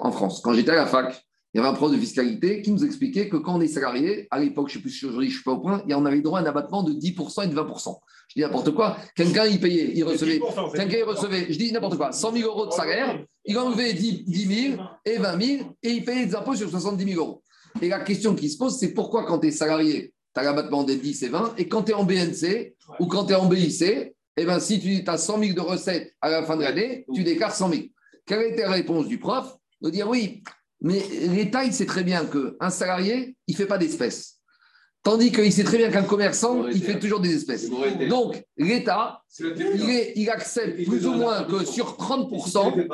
En France, quand j'étais à la fac, il y avait un prof de fiscalité qui nous expliquait que quand on est salarié, à l'époque, je ne sais plus si aujourd'hui, je ne suis pas au point, et on avait droit à un abattement de 10% et de 20%. Je dis n'importe quoi. Quelqu'un, il payait, il recevait. Quelqu'un, il recevait, je dis n'importe quoi, 100 000 euros de salaire, il enlevait 10, 10 000 et 20 000 et il payait des impôts sur 70 000 euros. Et la question qui se pose, c'est pourquoi quand tu es salarié, tu as l'abattement des 10 et 20, et quand tu es en BNC ou quand tu es en BIC, eh ben, si tu as 100 000 de recettes à la fin de l'année, tu déclares 100 000. Quelle été la réponse du prof? De dire oui, mais l'État, il sait très bien qu'un salarié, il ne fait pas d'espèces. Tandis qu'il sait très bien qu'un commerçant, il fait toujours des espèces. Donc, l'État, il, est- il accepte plus ou moins que sur 30%,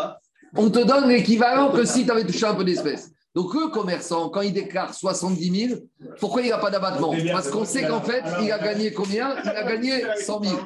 on te donne l'équivalent que si tu avais touché un peu d'espèces. Donc, le commerçant, quand il déclare 70 000, pourquoi il n'a pas d'abattement? Parce qu'on sait qu'en fait, il a gagné combien? Il a gagné 100 000.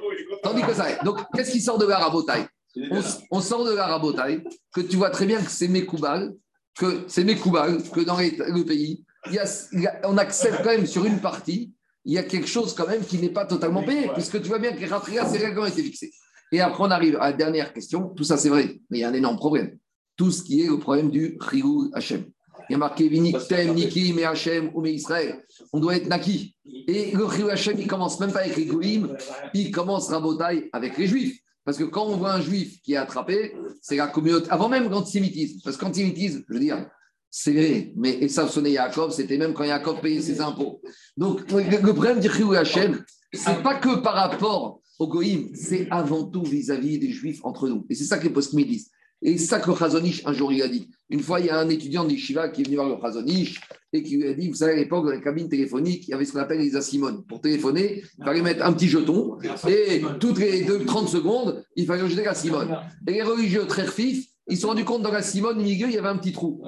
Tandis que ça. Donc, qu'est-ce qui sort de la rabotaille? On, on sort de la rabotaille, que tu vois très bien que c'est Mekoubal, que c'est Mekoubal, que dans les- le pays, il y a- il y a- on accepte quand même sur une partie, il y a quelque chose quand même qui n'est pas totalement payé, puisque tu vois bien que les Ratria, ces règles ont été fixées. Et après, on arrive à la dernière question. Tout ça, c'est vrai, mais il y a un énorme problème. Tout ce qui est le problème du Chiyou Hachem. Il y a marqué Viniktem, Niki, Me Hachem ou Israël. On doit être Naki. Et le Chiyou Hachem, il commence même pas avec les Goïm, il commence Rabotaille avec les Juifs. Parce que quand on voit un juif qui est attrapé, c'est la communauté. Avant même l'antisémitisme. Parce qu'antisémitisme, je veux dire, c'est vrai. Mais Esav sonnait Yaakov, c'était même quand Yaakov payait ses impôts. Donc, le problème du Chiyou Hachem, c'est pas que par rapport au Goïm, c'est avant tout vis-à-vis des juifs entre nous. Et c'est ça que les post disent. Et ça que Chazonish, un jour, il a dit. Une fois, il y a un étudiant d'Ishiva qui est venu voir le Chazonish et qui lui a dit Vous savez, à l'époque, dans les cabines téléphoniques, il y avait ce qu'on appelle les asimone. Pour téléphoner, il fallait mettre un petit jeton et toutes les deux, 30 secondes, il fallait jeter la simone. Et les religieux très fifs, Ils se sont rendus compte dans la Simone, au milieu, il y avait un petit trou.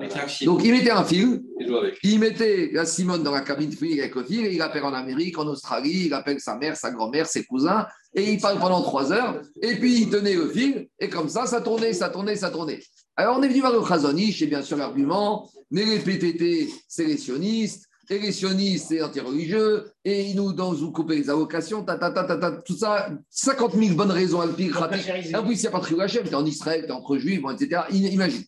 Donc, il mettait un fil, Il joue avec. il mettait la Simone dans la cabine de fil avec le fil, et il appelle en Amérique, en Australie, il appelle sa mère, sa grand-mère, ses cousins, et il parle pendant trois heures, et puis il tenait le fil, et comme ça, ça tournait, ça tournait, ça tournait. Alors on est venu voir le Khazonich, et bien sûr l'argument, mais les PTT, c'est les sionistes, et les sionistes, c'est anti-religieux, et ils nous, dans, vous coupez les allocations, ta, ta, ta, ta, ta, tout ça, 50 000 bonnes raisons à le pire, en plus, il n'y a pas de Hachem, tu es en Israël, tu es entre juifs, bon, etc. Imagine.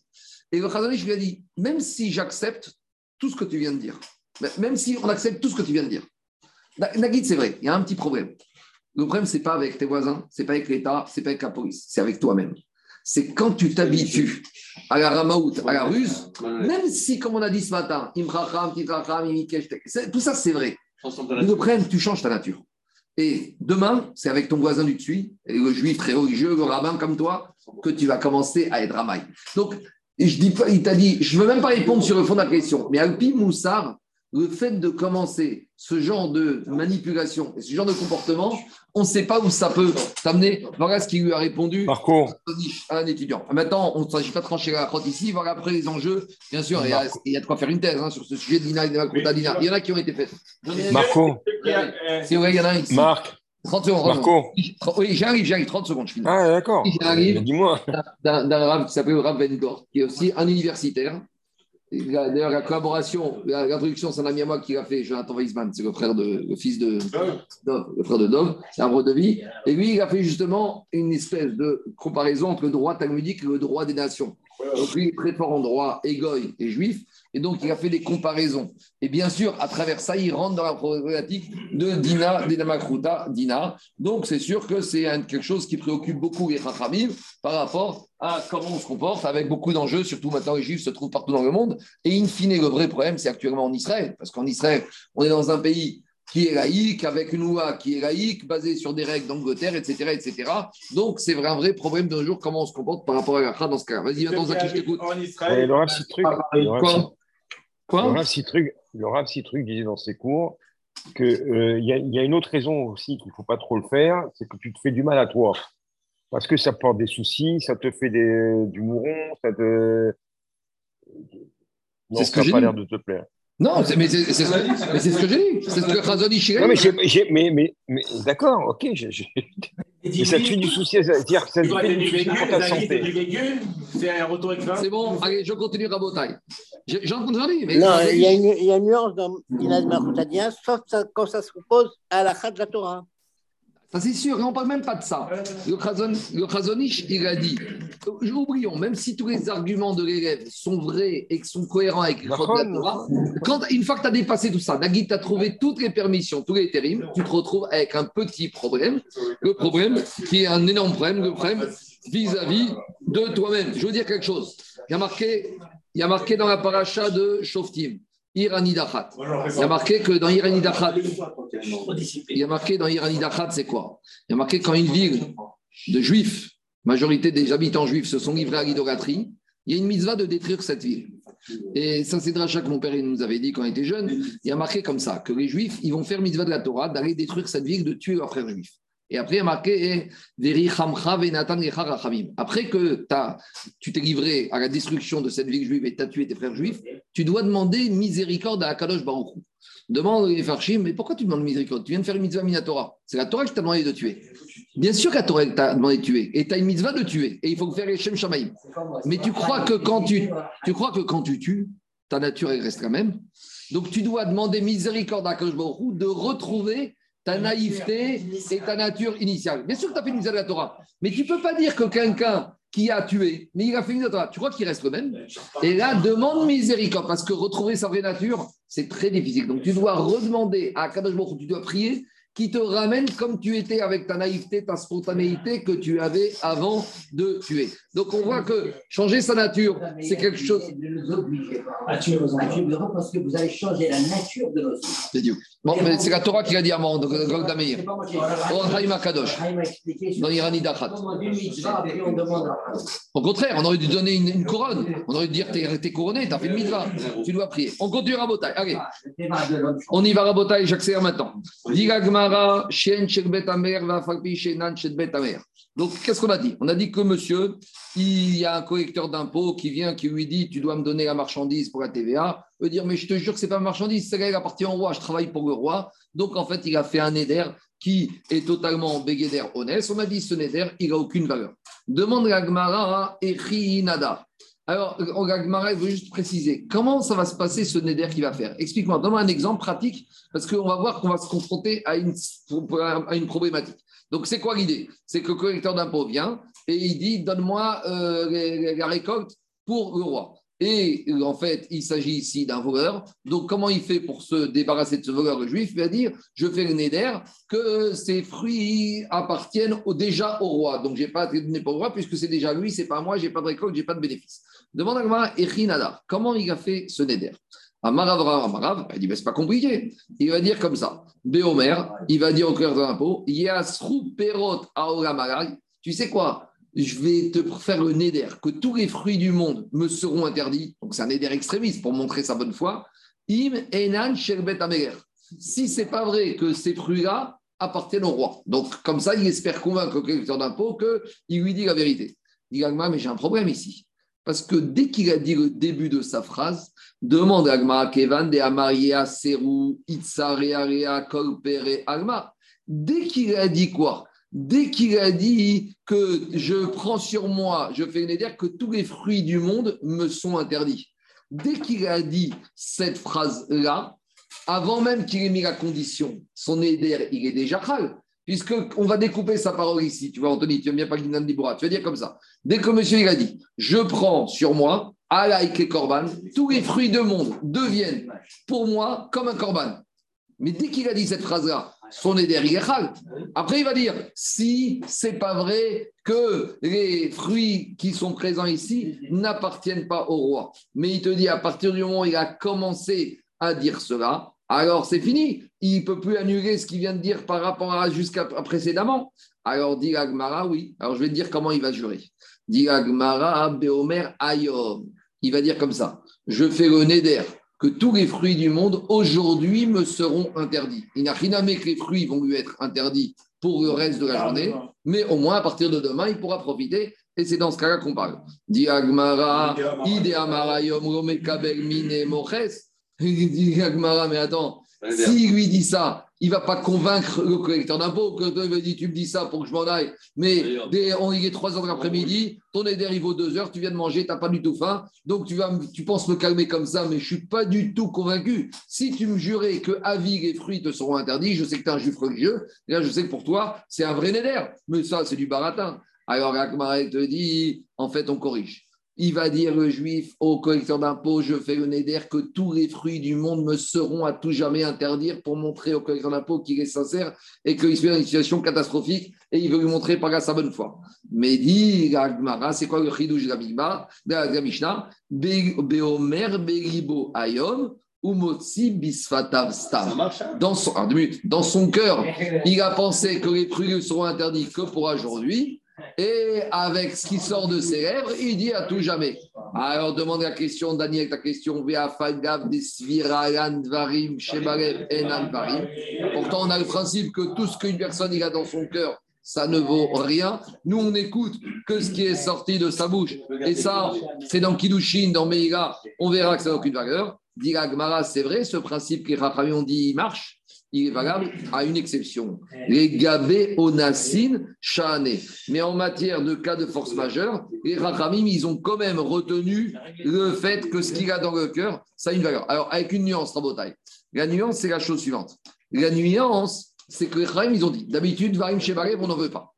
Et le Khazonich lui a dit, même si j'accepte tout ce que tu viens de dire, même si on accepte tout ce que tu viens de dire, Na- Nagid, c'est vrai, il y a un petit problème. Le problème, ce n'est pas avec tes voisins, ce n'est pas avec l'État, ce n'est pas avec la police, c'est avec toi-même. C'est quand tu t'habitues à la ramaout, à la ruse, même si, comme on a dit ce matin, c'est- tout ça, c'est vrai. Le problème, tu changes ta nature. Et demain, c'est avec ton voisin du dessus, et le juif très religieux, le rabbin comme toi, que tu vas commencer à être ramaille. Donc, je dis pas, il t'a dit, je ne veux même pas répondre sur le fond de la question, mais Alpi Moussar, le fait de commencer ce genre de manipulation et ce genre de comportement, on ne sait pas où ça peut t'amener. Voilà ce qu'il lui a répondu Marco, à un étudiant. Maintenant, on ne s'agit pas de trancher la crotte ici. Voilà après les enjeux. Bien sûr, il y a, il y a de quoi faire une thèse hein, sur ce sujet de Dina et de la Dina. Il y en a qui ont été faites. Marco, C'est vrai, il y en a un ici. Marc, 30 secondes. 30 secondes. Marco. Oui, j'arrive, j'arrive. 30 secondes, je finis. Ah, d'accord. J'arrive. Dis-moi. D'un rab qui s'appelle le Rav Vengor, qui est aussi un universitaire. D'ailleurs, la collaboration, la- l'introduction, c'est un ami à moi qui l'a fait, Jonathan Weisman, c'est le frère de, le fils de Dov, le frère de Dov, c'est arbre de vie. Et lui, il a fait justement une espèce de comparaison entre le droit talmudique et le droit des nations. Donc lui, il est très fort en droit égoï et juif, et donc il a fait des comparaisons. Et bien sûr, à travers ça, il rentre dans la problématique de Dina, Dinamakruta, Dina. Donc c'est sûr que c'est un- quelque chose qui préoccupe beaucoup les Chachamim par rapport à comment on se comporte, avec beaucoup d'enjeux, surtout maintenant les Juifs se trouvent partout dans le monde. Et in fine, le vrai problème, c'est actuellement en Israël, parce qu'en Israël, on est dans un pays qui est laïque, avec une loi qui est laïque, basée sur des règles d'Angleterre, etc., etc. Donc, c'est un vrai problème d'un jour, comment on se comporte par rapport à la dans ce cas. Vas-y, maintenant, Zaki, je t'écoute. En Israël, le Rav Citruc, le Rav Quoi? Citruc- le Quoi Rav Citruc- le Rav Citruc disait dans ses cours qu'il y, a- il y a une autre raison aussi qu'il ne faut pas trop le faire, c'est que tu te fais du mal à toi. Parce que ça porte des soucis, ça te fait des, du mouron, ça te. Non, ce ça n'a pas dit. l'air de te plaire. Non, mais c'est ce, que- j'ai dit. C'est ce que Razoni Chiré. Non, mais, mais, mais, mais d'accord, ok, j'ai- mais ça te fait du souci, c'est-à-dire que ça te Tu dois fait du souci pour ta santé. c'est un retour C'est bon, allez, je continue Rabotai. J'ai j'ai entendu dire, mais Non, il y, a une, nuance dans Dina de Maroutadien, sauf ça- quand ça s'oppose à la Chad de la Torah. Ça, c'est sûr, et on ne parle même pas de ça. Le, Khazon, le Khazonich, il a dit euh, oublions, même si tous les arguments de l'élève sont vrais et qui sont cohérents avec le code de la Torah, quand, une fois que tu as dépassé tout ça, Nagui, tu as trouvé toutes les permissions, tous les térimes, tu te retrouves avec un petit problème. Le problème qui est un énorme problème, le problème vis-à-vis de toi-même. Je veux dire quelque chose. Il y a marqué, il y a marqué dans la paracha de Shoftim, Iranidachat. Il y a marqué que dans Iranidachat, il y a marqué dans Irani Dachat, c'est quoi? Il y a marqué quand une ville de juifs, majorité des habitants juifs, se sont livrés à l'idolâtrie, il y a une mitzvah de détruire cette ville. Et ça, c'est Dracha que mon père il nous avait dit quand on était jeune. Il y a marqué comme ça que les juifs, ils vont faire mitzvah de la Torah, d'aller détruire cette ville, de tuer leurs frères juifs. Et après, il y a marqué eh. Après que tu t'es livré à la destruction de cette ville juive et tu as tué tes frères juifs, tu dois demander miséricorde à Akadosh Baruch. Demande les Farshim, mais pourquoi tu demandes miséricorde? Tu viens de faire une mitzvah minatora. C'est la Torah qui t'a demandé de tuer. Bien sûr que la Torah t'a demandé de tuer. Et tu as une mitzvah de tuer. Et il faut faire les Shem Shamaim. Mais tu crois que quand tu, tues, ta nature reste la même? Donc tu dois demander miséricorde à Akadosh Baruch de retrouver ta naïveté et ta nature initiale. Bien sûr que tu as fait une mitzvah de la Torah. Mais tu ne peux pas dire que quelqu'un qui a tué, mais il a fait une Torah, tu crois qu'il reste le même Et là, demande miséricorde, parce que retrouver sa vraie nature, c'est très difficile. Donc, tu dois redemander à Kadosh Baruch tu dois prier qui te ramène comme tu étais avec ta naïveté, ta spontanéité que tu avais avant de tuer. Donc, on voit que changer sa nature, c'est quelque chose. Ne nous obligez pas à tuer vos enfants parce que vous allez changer la nature de nos vies. C'est Dieu. Bon, mais c'est la Torah qui l'a dit à moi Haïm Akadosh, dans Irani Dachat. Au contraire, on aurait dû donner une, une couronne. On aurait dû dire t'es es couronné, t'as fait une mitzvah. Tu dois prier. On continue Rabotai. Allez, l'homme. on y va Rabotai, j'accélère maintenant. Dit Donc, qu'est-ce qu'on a dit? On a dit que monsieur, il y a un collecteur d'impôts qui vient, qui lui dit Tu dois me donner la marchandise pour la TVA. Il veut dire Mais je te jure que ce n'est pas ma marchandise, c'est elle appartient au roi, je travaille pour le roi. Donc, en fait, il a fait un éder qui est totalement béguéder honnête. On a dit Ce néder, il n'a aucune valeur. Demande la Gmara Echi Nada. Alors, la Gemara veut juste préciser comment ça va se passer ce Neder qu'il va faire? Explique-moi, donne-moi un exemple pratique, parce qu'on va voir qu'on va se confronter à une, problématique. Donc, c'est quoi l'idée? C'est que le collecteur d'impôts vient et il dit Donne-moi euh, la récolte pour le roi. Et euh, en fait, il s'agit ici d'un voleur. Donc, comment il fait pour se débarrasser de ce voleur le juif Il va dire Je fais le Neder que ces fruits appartiennent déjà au roi. Donc, je n'ai pas à donner pour le roi puisque c'est déjà lui, c'est pas moi, j'ai pas de récolte, j'ai pas de bénéfice. Demande à Echinada, comment il a fait ce Neder? Amarav, Amarav, il dit, c'est pas compliqué. Il va dire comme ça. Béomer, il va dire au cœur de l'impôt, Yasrou Perot Tu sais quoi? Je vais te faire le Neder, que tous les fruits du monde me seront interdits. Donc c'est un Neder extrémiste pour montrer sa bonne foi. Im Enan Sherbet Ameger. Si c'est pas vrai que ces fruits-là appartiennent au roi. Donc comme ça, il espère convaincre le collecteur d'impôt qu'il lui dit la vérité. Il dit, mais j'ai un problème ici. Parce que dès qu'il a dit le début de sa phrase, demande Agma Kevan de Amaria Seru Itzarea Kolpere Agma. Dès qu'il a dit quoi? Dès qu'il a dit que je prends sur moi, je fais une dire que tous les fruits du monde me sont interdits. Dès qu'il a dit cette phrase-là, avant même qu'il ait mis la condition, son éder, il est déjà chal puisqu'on va découper sa parole ici. Tu vois, Anthony, tu aimes bien pas Guinan Dibora. Tu vas dire comme ça. Dès que monsieur il a dit, je prends sur moi, Alaïk et Corban, tous les fruits du monde deviennent pour moi comme un Corban. Mais dès qu'il a dit cette phrase-là, son éder, il Après, il va dire, si c'est pas vrai que les fruits qui sont présents ici n'appartiennent pas au roi. Mais il te dit, à partir du moment où il a commencé à dire cela, alors c'est fini. Il ne peut plus annuler ce qu'il vient de dire par rapport à jusqu'à précédemment. Alors dit Agmara, oui. Alors je vais te dire comment il va jurer. Dit Agmara, Beomer Ayom. Il va dire comme ça Je fais le Neder que tous les fruits du monde aujourd'hui me seront interdits. Il n'a rien à que les fruits vont lui être interdits pour le reste de la journée, mais au moins à partir de demain, il pourra profiter. Et c'est dans ce cas-là qu'on parle. Dit Agmara, Ide Amara Yom Mine Moches. (laughs) Il dit mais attends, s'il lui dit ça, il ne va pas convaincre le collecteur d'impôts. que il dit Tu me dis ça pour que je m'en aille. Mais dès, on y est 3 heures de l'après-midi, ton éder il vaut 2 heures, tu viens de manger, tu n'as pas du tout faim. Donc tu, vas, tu penses me calmer comme ça, mais je ne suis pas du tout convaincu. Si tu me jurais que avis et fruits te seront interdits, je sais que tu es un juif religieux. Et là, je sais que pour toi, c'est un vrai néder. Mais ça, c'est du baratin. Alors, Akmara te dit En fait, on corrige il va dire le juif au collecteur d'impôts, je fais le néder que tous les fruits du monde me seront à tout jamais interdire pour montrer au collecteur d'impôts qu'il est sincère et qu'il se dans une situation catastrophique et il veut lui montrer par là sa bonne foi. Mais dit la c'est quoi le chidouj de la Mishnah? Beomer Beribo Ayom Umotsi Bisfatav Stam. Hein? Dans son, dans son cœur, (laughs) il a pensé que les fruits seront interdits que pour aujourd'hui. Et avec ce qui sort de ses lèvres, il dit à tout jamais. Alors demande la question, Daniel, ta question. Pourtant, on a le principe que tout ce qu'une personne a dans son cœur, ça ne vaut rien. Nous, on n'écoute que ce qui est sorti de sa bouche. Et ça, c'est dans Kidushin, dans Meïga, on verra que ça n'a aucune valeur. Dit Gmara, c'est vrai, ce principe que les ont dit, marche il est valable à une exception. Les gabé onassin shane. Mais en matière de cas de force majeure, les rachamim, ils ont quand même retenu le fait que ce qu'il a dans le cœur, ça a une valeur. Alors, avec une nuance, Rabotai. La nuance, c'est la chose suivante. La nuance, c'est que les rachamim, ils ont dit, d'habitude, Varim Shebarev, on n'en veut pas.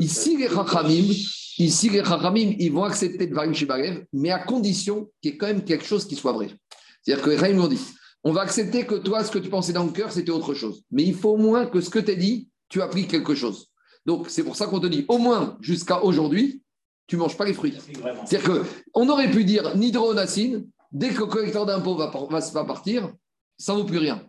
Ici, les rachamim, ici, les rachamim, ils vont accepter de Varim Shebarev, mais à condition qu'il y ait quand même quelque chose qui soit vrai. C'est-à-dire que les rachamim ont dit, on va accepter que toi, ce que tu pensais dans le cœur, c'était autre chose. Mais il faut au moins que ce que tu as dit, tu as pris quelque chose. Donc, c'est pour ça qu'on te dit, au moins jusqu'à aujourd'hui, tu ne manges pas les fruits. C'est-à-dire qu'on aurait pu dire Nidronacine, dès que le collecteur d'impôts va, va, partir, ça ne vaut plus rien.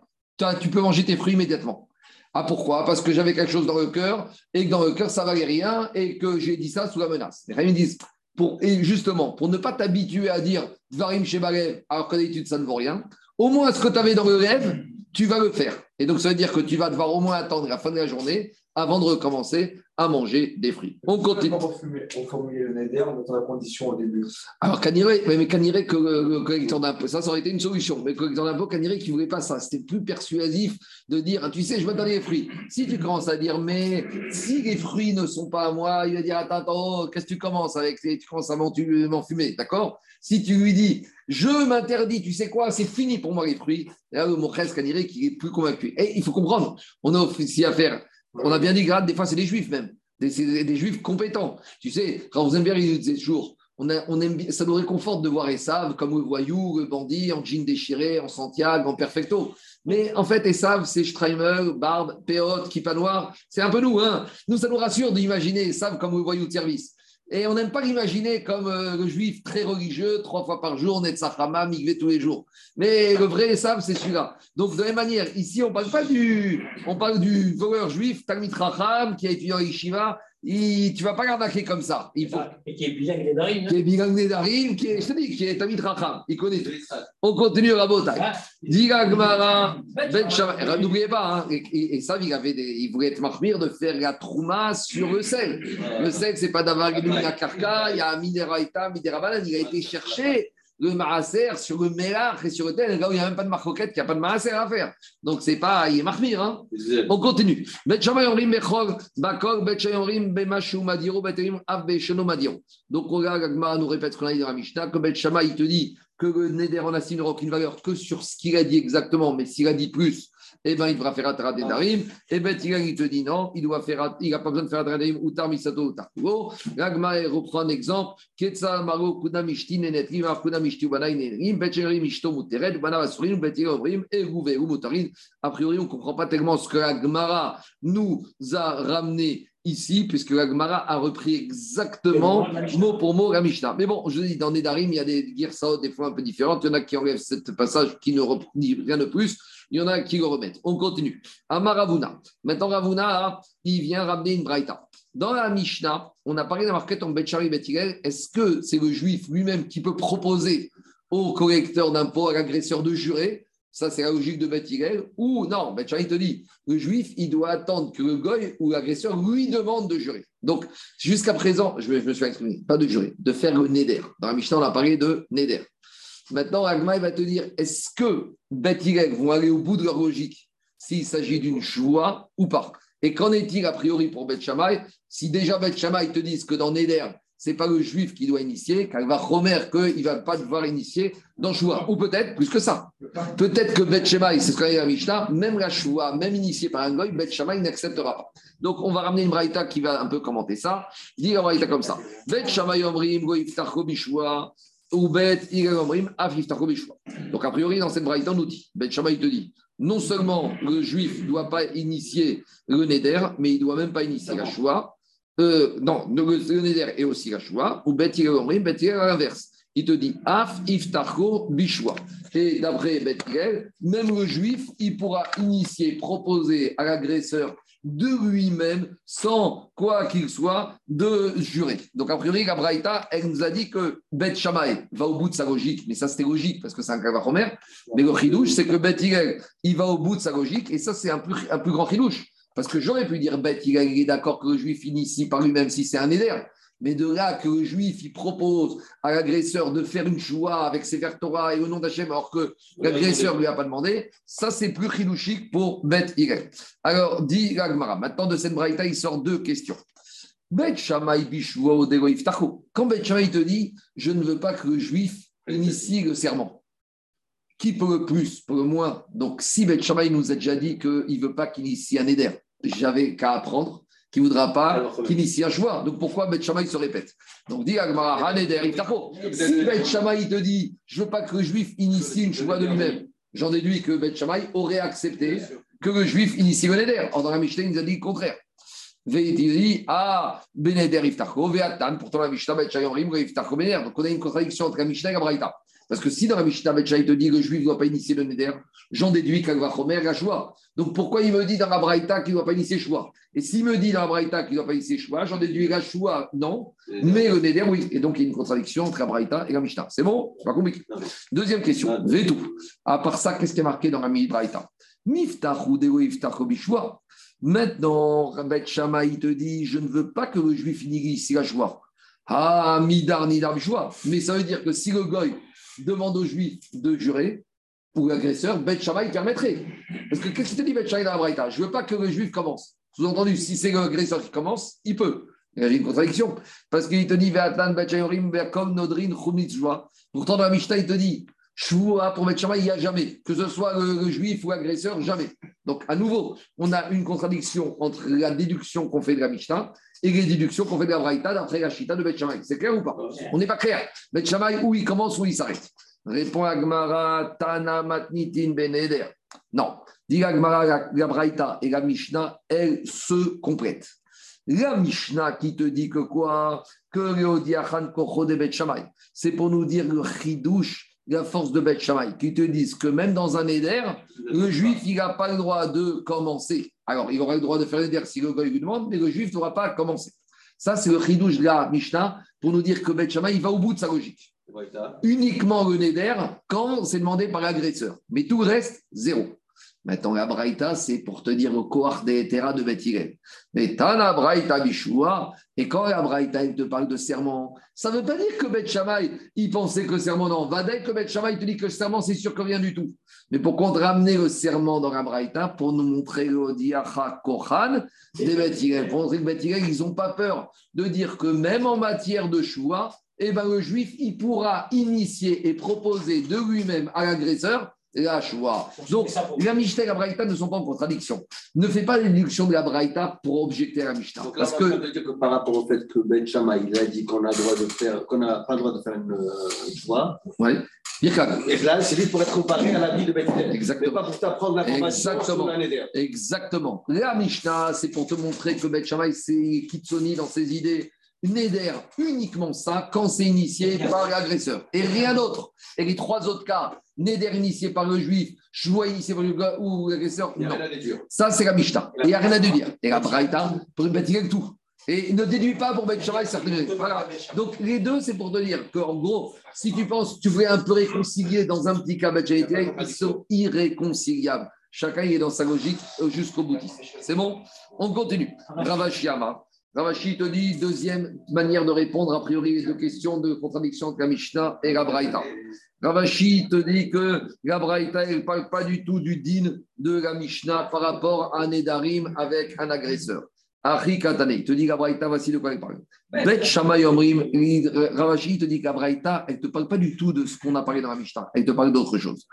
Tu peux manger tes fruits immédiatement. Ah, pourquoi? Parce que j'avais quelque chose dans le cœur et que dans le cœur, ça valait rien et que j'ai dit ça sous la menace. Les me disent, pour, et justement, pour ne pas t'habituer à dire Varim Shebalev, alors que d'habitude, ça ne vaut rien, au moins ce que tu avais dans le rêve, tu vas le faire. Et donc, ça veut dire que tu vas devoir au moins attendre la fin de la journée avant de recommencer à manger des fruits. On continue. On formulait le neder en mettant la condition au début Alors, Caniré, mais Caniré, que le le collecteur d'impôts, ça, ça aurait été une solution. Mais le collecteur d'impôts, Caniré, qui ne voulait pas ça. C'était plus persuasif de dire, ah, tu sais, je vais te donner les fruits. Si tu commences à dire, mais si les fruits ne sont pas à moi, il va dire, attends, attends, qu'est-ce que tu commences avec Tu commences à m'enfumer, d'accord? Si tu lui dis, je m'interdis, tu sais quoi, c'est fini pour moi les fruits, là, le Mokhès Caniré qui est plus convaincu. Et il faut comprendre, on a aussi affaire, on a bien dit, grade, des fois, c'est des juifs même. Des, juifs compétents. Tu sais, quand Rosenberg, il nous disait toujours, on, a- aime, bien- ça nous réconforte de voir Esav comme le voyou, le bandit, en jean déchiré, en Santiago, en perfecto. Mais en fait, Esav, c'est Streimer, barbe, péote, kippa noir. C'est un peu nous. Hein nous, ça nous rassure d'imaginer Esav comme le voyou de service. Et on n'aime pas l'imaginer comme euh, le juif très religieux, trois fois par jour, Netzachama, migvé tous les jours. Mais le vrai Esav, c'est celui-là. Donc, de la même manière, ici, on parle pas du, on parle du voleur juif, Talmid Racham, qui a étudié en Yeshiva. Il, tu ne vas pas l'arnaquer comme ça. Il faut, Et qui est bilingue des Darim. qui est Bilang Nedarim, qui est, je te dis, qui est Racham. Il connaît tout. On continue la bataille. Diga Gmara, Ben. Alors, N'oubliez pas, hein, et, et- et ça, il, avait des- il voulait être marmire de faire la trouma sur le sel. Le sel, c'est pas d'avoir la karka, il y a un Mideraïta, Miderabanan, il a été chercher le maaser sur le melach et sur le tel, là où il n'y a même pas de marcoquette, il n'y a pas de maaser à faire. Donc, c'est pas, il est marmire, hein. On continue. Donc, regarde, Gagmara nous répète ce qu'on a dit dans la Mishnah, que Bet Shammai, il te dit que le Neder en Assim n'aura aucune valeur que sur ce qu'il a dit exactement, mais s'il a dit plus, eh ben, il devra faire Atara Dedarim. Et Bet Higal, il te dit non, il doit faire, il n'a pas besoin de faire Atara Dedarim, ou Tar Misato, ou Tarkugo. Gagmara reprend un exemple. Ketsa Maro Kuna Mishti Nenetrim, Ar Kuna Mishti Ubanai Nenetrim, Bet Shammai Mishto Muteret, Bana Vasurin, Bet Higal Omrim, et Gouvé ou Motarin. A priori, on ne comprend pas tellement ce que la Gemara nous a ramené ici, puisque la Gemara a repris exactement mot pour mot la Mishnah. Mais bon, je dis, dans Nedarim, il y a des Girsao des fois un peu différentes. Il y en a qui enlèvent ce passage, qui ne disent rien de plus. Il y en a qui le remettent. On continue. Amaravuna. Maintenant, Ravuna, il vient ramener une braïta. Dans la Mishnah, on a parlé d'un marquette en Betchari Betigel. Est-ce que c'est le juif lui-même qui peut proposer au collecteur d'impôts, à l'agresseur de jurer ça, c'est la logique de Beth Hillel. Ou non, Beth Shammai te dit, le juif, il doit attendre que le goy ou l'agresseur lui demande de jurer. Donc, jusqu'à présent, je me, je me suis exprimé, pas de jurer, de faire le neder. Dans la Mishnah, on a parlé de neder. Maintenant, Agma va te dire, est-ce que Beth vont aller au bout de leur logique s'il s'agit d'une joie ou pas? Et qu'en est-il a priori pour Beth Shammai? Si déjà Beth Shammai te disent que dans neder, c'est pas le juif qui doit initier, car il va Romer qu'il ne va pas devoir initier dans Shoua. Ou peut-être plus que ça. Peut-être que Bet Shemaï, c'est ce qu'on a dit Mishnah, même la Shoua, même initiée par un goy, Bet n'acceptera pas. Donc on va ramener une qui va un peu commenter ça. Dit la braïta comme ça. Bet Shemaï Omrim, Goy Iftarko Bishua, Donc a priori, dans cette braïta, on nous dit, Shemaï te dit, non seulement le juif ne doit pas initier le Neder, mais il ne doit même pas initier la Shoua. Euh, non, le, le Neder est aussi la Shoua, ou Bet Omrim, Bet à l'inverse. Il te dit Af Iftarko Bishwa. Et d'après Bet même le juif, il pourra initier, proposer à l'agresseur de lui-même, sans quoi qu'il soit, de jurer. Donc, a priori, la Braïta, elle nous a dit que Bet Shammai va au bout de sa logique, mais ça c'était logique parce que c'est un Kavachomer. Mais le chidouche, c'est que Bet Hillel, il va au bout de sa logique, et ça c'est un plus, grand chidouche. Parce que j'aurais pu dire Bet Hillel, il est d'accord que le juif initie par lui-même si c'est un éder. Mais de là que le juif il propose à l'agresseur de faire une choix avec ses Torah et au nom d'Hachem, alors que l'agresseur ne lui a pas demandé, ça c'est plus chilouchique pour Beth Hillel. Alors, dit Gagmara, maintenant de cette braïta, il sort deux questions. Bet Iftacho. Quand Bet Shammai te dit, je ne veux pas que le juif initie le serment. Qui peut le plus, peut le moins? Donc, si Bet Shammai nous a déjà dit qu'il ne veut pas qu'il initie un éder, j'avais qu'à apprendre qu'il ne voudra pas qu'il initie un choix. Donc pourquoi Bet Shammai se répète? Donc dit Agmara, Haneder. Si Bet Shammai te dit, je ne veux pas que le juif initie une choix de lui-même, j'en déduis que Bet Shammai aurait accepté que le juif initie le Neder. Or, dans la Mishnah, il nous a dit le contraire. Veitiri, ah, Beneder Iftacho, Veatan, pourtant la Mishnah, Bet Shammai, Rim, Iftacho, Beneder. Donc on a une contradiction entre la Mishnah et la Braïta. Parce que si dans la Mishnah, Bet Shammai te dit que le juif ne doit pas initier le Neder, j'en déduis qu'Al Vachomer, la choix. Donc pourquoi il me dit dans la Braïta qu'il ne doit pas initier choix Et s'il me dit dans la Braïta qu'il ne doit pas initier choix, j'en déduis la choix, non, mais le Neder, oui. Et donc il y a une contradiction entre la Braïta et la Mishnah. C'est bon? C'est pas compliqué. Deuxième question, tout. À part ça, qu'est-ce qui est marqué dans la Braïta? Miftach ou Deo Bishwa. Maintenant, Bet Shammai, il te dit Je ne veux pas que le juif finisse la joie. Ah, Midar, Nidar Bishwa. Mais ça veut dire que si le goy demande au juif de jurer, pour l'agresseur, Bet Shammai permettrait. Parce que qu'est-ce qu'il te dit Bet Shammai dans la Braïta? Je ne veux pas que le juif commence. Sous-entendu, si c'est l'agresseur qui commence, il peut. Il y a une contradiction. Parce qu'il te dit Ve'atan Bet Shayorim Ve'kom Nodrin Chumitzwa. Pourtant, dans la Mishnah, il te dit Shvoua pour Bet Shammai, il n'y a jamais. Que ce soit le, le juif ou l'agresseur, jamais. Donc, à nouveau, on a une contradiction entre la déduction qu'on fait de la Mishnah et les déductions qu'on fait de la Braïta d'après la Shita de Bet Shammai. C'est clair ou pas On n'est pas clair. Bet Shammai, où il commence, où il s'arrête? Répond Agmara, Tana Matnitin Beneder. Non. Dit Agmara, la, Braïta et la Mishnah, elles se complètent. La Mishnah qui te dit que quoi? Que le Odiachan Kocho de Bet Shammai. C'est pour nous dire le chidouche, la force de Bet Shammai, qui te disent que même dans un éder, le juif, il n'a pas le droit de commencer. Alors, il aura le droit de faire l'éder si le gars lui demande, mais le juif n'aura pas à commencer. Ça, c'est le chidouche de la Mishnah pour nous dire que Bet Shammai, il va au bout de sa logique. Uniquement le Neder quand c'est demandé par l'agresseur. Mais tout le reste, zéro. Maintenant, la c'est pour te dire le Kohar des Hétéra de Bethilel. Mais Tana Braïta Bishua, et quand la Braïta te parle de serment, ça ne veut pas dire que Beth Shammai, il pensait que le serment, non. Va dire que Beth Shammai te dit que le serment, c'est sûr que rien du tout. Mais pour contre ramener le serment dans la pour nous montrer le Diacha Kohan des Bethilel, pour montrer que Bethilel, ils n'ont pas peur de dire que même en matière de choix, eh ben, le juif, il pourra initier et proposer de lui-même à l'agresseur la choix. Donc, la Mishnah et la Braïta ne sont pas en contradiction. Ne fais pas la déduction de la Braïta pour objecter à la Mishnah. Donc là, parce que, que par rapport au fait que Ben Shammai, il a dit qu'on a le droit de faire, qu'on n'a pas le droit de faire une euh, choix. ouais, Birkan. Et là, c'est juste pour être comparé à la vie de Ben Shammai. Exactement. Mais pas pour t'apprendre l'information Exactement. sur l'année dernière. Exactement. La Mishnah, c'est pour te montrer que Bet Shammai, c'est Kitsoni dans ses idées. Neder uniquement ça quand c'est initié par l'agresseur et rien d'autre. Et les trois autres cas, Neder initié par le juif, choix initié par le gars ou l'agresseur, non. déduire. Ça, c'est la Mishnah. Il n'y a rien à dire. Et la Braïta, pour une bêtise tout. Et ne déduis pas pour Ben Shammai certaines Voilà. Donc, les deux, c'est pour te dire qu'en gros, si tu penses, tu voulais un peu réconcilier dans un petit cas Shammai, ils sont irréconciliables. Chacun est dans sa logique euh, jusqu'au boutiste. C'est bon? On continue. Ravashiyama. Ravashi te dit, deuxième manière de répondre, a priori, les deux questions de contradiction entre la Mishnah et la Braïta. Ravashi te dit que la Braïta, elle ne parle pas du tout du din de la Mishnah par rapport à un Nedarim avec un agresseur. Achi Katane, il te dit la Braïta, voici de quoi elle parle. Bet Shammai Omrim, il- Ravashi te dit que la Braïta, elle ne te parle pas du tout de ce qu'on a parlé dans la Mishnah, elle te parle d'autre chose.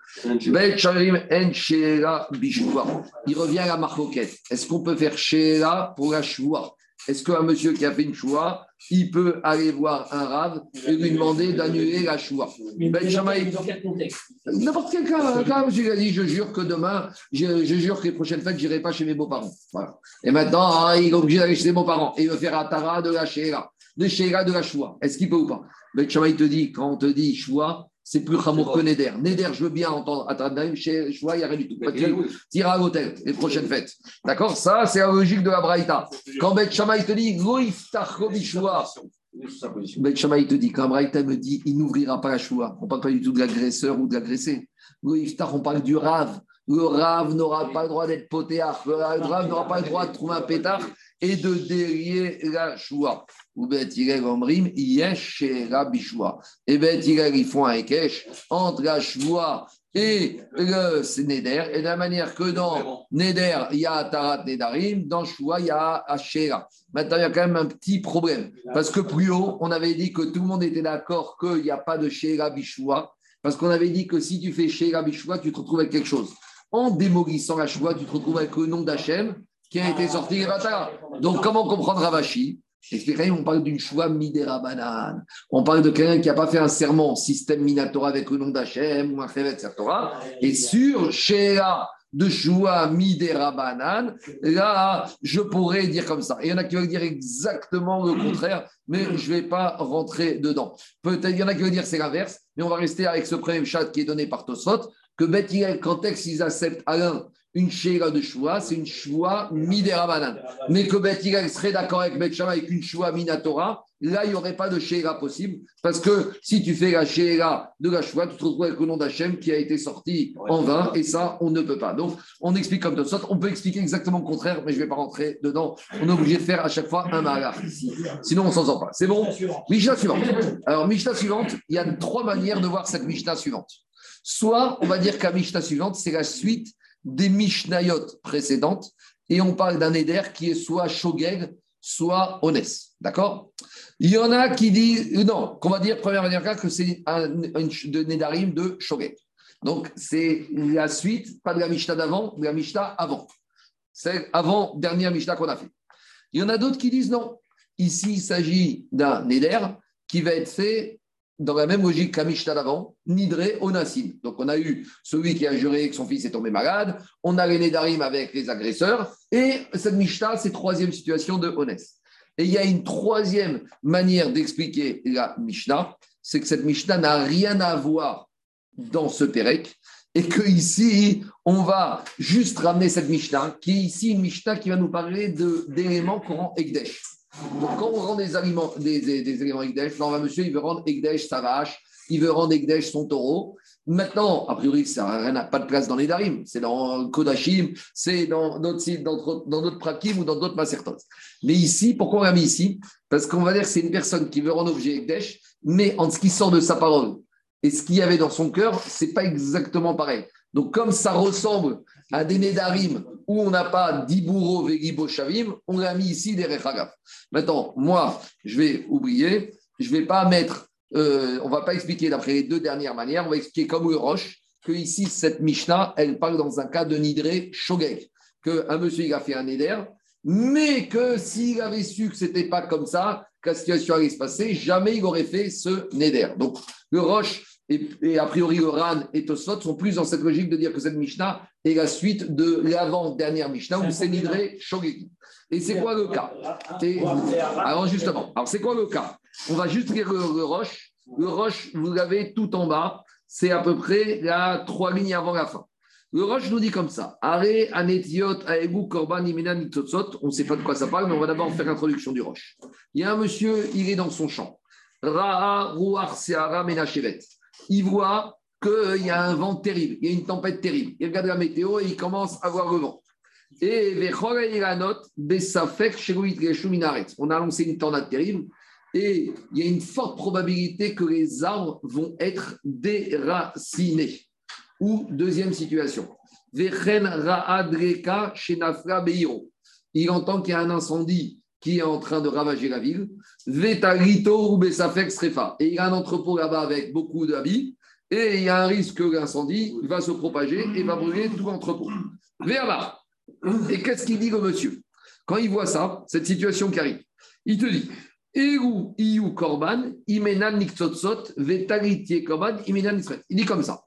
Bet Shammai En Sheela Bishua. Il revient à la marcoquette. Est-ce qu'on peut faire Sheela pour la Shua? Est-ce qu'un monsieur qui a fait une Shua, il peut aller voir un rave et lui demander d'annuler la Shua Ben Shammai, Dans quel contexte N'importe quel cas, cas, monsieur a dit, je jure que demain, je, je jure que les prochaines fêtes, je n'irai pas chez mes beaux-parents. Voilà. Et maintenant, ah, il est obligé d'aller chez ses beaux-parents. Et il veut faire Atara de la Sheila, de Sheila de la Choua. Est-ce qu'il peut ou pas? Ben Shammai te dit, quand on te dit Choua, c'est plus Hamour que Neder. Neder, je veux bien entendre Atara, chez Choua, il n'y a rien du tout. Iras à l'hôtel les prochaines fêtes. D'accord? Ça, c'est la logique de la Braïta. Quand Ben Shammai te dit, Ben Shammai te dit, quand Braïta me dit, il n'ouvrira pas la choua. On ne parle pas du tout de l'agresseur ou de l'agressé. Le iftar, on parle du rave. Le rave n'aura pas le droit d'être potéard. Le rave n'aura pas le droit de trouver un pétard et de délier la choua. Ou Bet Omrim, yesh bishua. Et Bet ils font un ékesh entre la choua et le Neder. Et de la manière que dans Neder, il y a Tarat Nedarim, dans Choua, il y a Ashera. Maintenant, il y a quand même un petit problème. Parce que plus haut, on avait dit que tout le monde était d'accord qu'il n'y a pas de Shera Bishua. Parce qu'on avait dit que si tu fais Shera Bishua, tu te retrouves avec quelque chose. En démolissant la Choua, tu te retrouves avec le nom d'Hachem qui a été sorti. Donc, comment comprendre Ravashi? On parle d'une choua midera banane. On parle de quelqu'un qui n'a pas fait un serment, système minatora avec le nom d'Hachem ou un chevet. Et sur Shea de choua midera banane, là, je pourrais dire comme ça. Et il y en a qui veulent dire exactement le contraire, mais je ne vais pas rentrer dedans. Peut-être il y en a qui veulent dire c'est l'inverse, mais on va rester avec ce premier chat qui est donné par Tosfot, que Beth quand est-ce qu'ils acceptent l'un une Sheila de Shua, c'est une Shua midérabanan. Mais que Beth serait d'accord avec Beth Shammai avec une Shua minatora, là, il n'y aurait pas de Sheila possible. Parce que si tu fais la Sheila de la Shua, tu te retrouves avec le nom d'Hachem qui a été sorti en vain, et ça, on ne peut pas. Donc, on explique comme de sorte. On peut expliquer exactement le contraire, mais je ne vais pas rentrer dedans. On est obligé de faire à chaque fois un malach ici. Sinon, on ne s'en sort pas. C'est bon? Mishnah suivante. Alors, Mishnah suivante, il y a trois manières de voir cette Mishnah suivante. Soit, on va dire que la Mishnah suivante, c'est la suite des Mishnayot précédentes, et on parle d'un éder qui est soit Shogeg, soit Onès. D'accord? Il y en a qui disent, non, qu'on va dire, première manière que c'est un, de Nedarim de Shogeg. Donc, c'est la suite, pas de la Mishnah d'avant, de la Mishnah avant. C'est avant, dernière Mishnah qu'on a fait. Il y en a d'autres qui disent non. Ici, il s'agit d'un Neder qui va être fait dans la même logique qu'à Mishnah d'avant, Nidré Onassim. Donc on a eu celui qui a juré que son fils est tombé malade, on a les Nedarim avec les agresseurs, et cette Mishnah, c'est troisième situation de Onès. Et il y a une troisième manière d'expliquer la Mishnah, c'est que cette Mishnah n'a rien à voir dans ce Pérec, et que ici, on va juste ramener cette Mishnah, qui est ici une Mishnah qui va nous parler d'éléments courant Ekdesh. Quand on rend des aliments, des, des, éléments Ekdesh, là, monsieur, il veut rendre Ekdesh sa vache, il veut rendre Ekdesh son taureau. Maintenant, a priori, ça n'a pas de place dans les Darim, c'est dans Kodashim, c'est dans d'autres dans d'autres Prakim ou dans d'autres Masertos. Mais ici, pourquoi on l'a mis ici? Parce qu'on va dire que c'est une personne qui veut rendre objet Ekdesh, mais en ce qui sort de sa parole et ce qu'il y avait dans son cœur, c'est pas exactement pareil. Donc, comme ça ressemble à des Nédarim où on n'a pas d'Iburo Vegibo Shavim, on l'a mis ici des Rechagaf. Maintenant, moi, je vais oublier, je ne vais pas mettre, euh, on ne va pas expliquer d'après les deux dernières manières, on va expliquer comme Roche, que ici, cette Mishnah, elle parle dans un cas de Nidré Shogek, qu'un monsieur, il a fait un Néder, mais que s'il avait su que ce n'était pas comme ça, que la situation allait se passer, jamais il aurait fait ce Néder. Donc, le Roche et, a priori le Ran et Tosfot sont plus dans cette logique de dire que cette Mishnah est la suite de l'avant-dernière Mishnah où c'est Nidré Shogeki. Et c'est quoi le cas Alors justement, alors c'est quoi le cas On va juste lire le, Roche. Le Roche, vous l'avez tout en bas, c'est à peu près la trois lignes avant la fin. Le Roche nous dit comme ça anetiot aegu korban imena On ne sait pas de quoi ça parle, mais on va d'abord faire l'introduction du Roche. Il y a un monsieur, il est dans son champ. Ra'a ruach seara menachevet il voit qu'il y a un vent terrible, il y a une tempête terrible. Il regarde la météo et il commence à voir le vent. Et on a annoncé une tornade terrible et il y a une forte probabilité que les arbres vont être déracinés. Ou deuxième situation, il entend qu'il y a un incendie qui est en train de ravager la ville. Et il y a un entrepôt là-bas avec beaucoup d'habits. Et il y a un risque que l'incendie va se propager et va brûler tout l'entrepôt. là Et qu'est-ce qu'il dit au monsieur? Quand il voit ça, cette situation qui arrive, il te dit Eru iu korban, vetaritie korban, Il dit comme ça.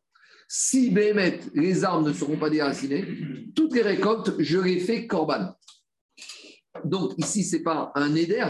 Si Béhémet, les armes ne seront pas déracinées, toutes les récoltes, je les fais korban. Donc ici, ce n'est pas un éder,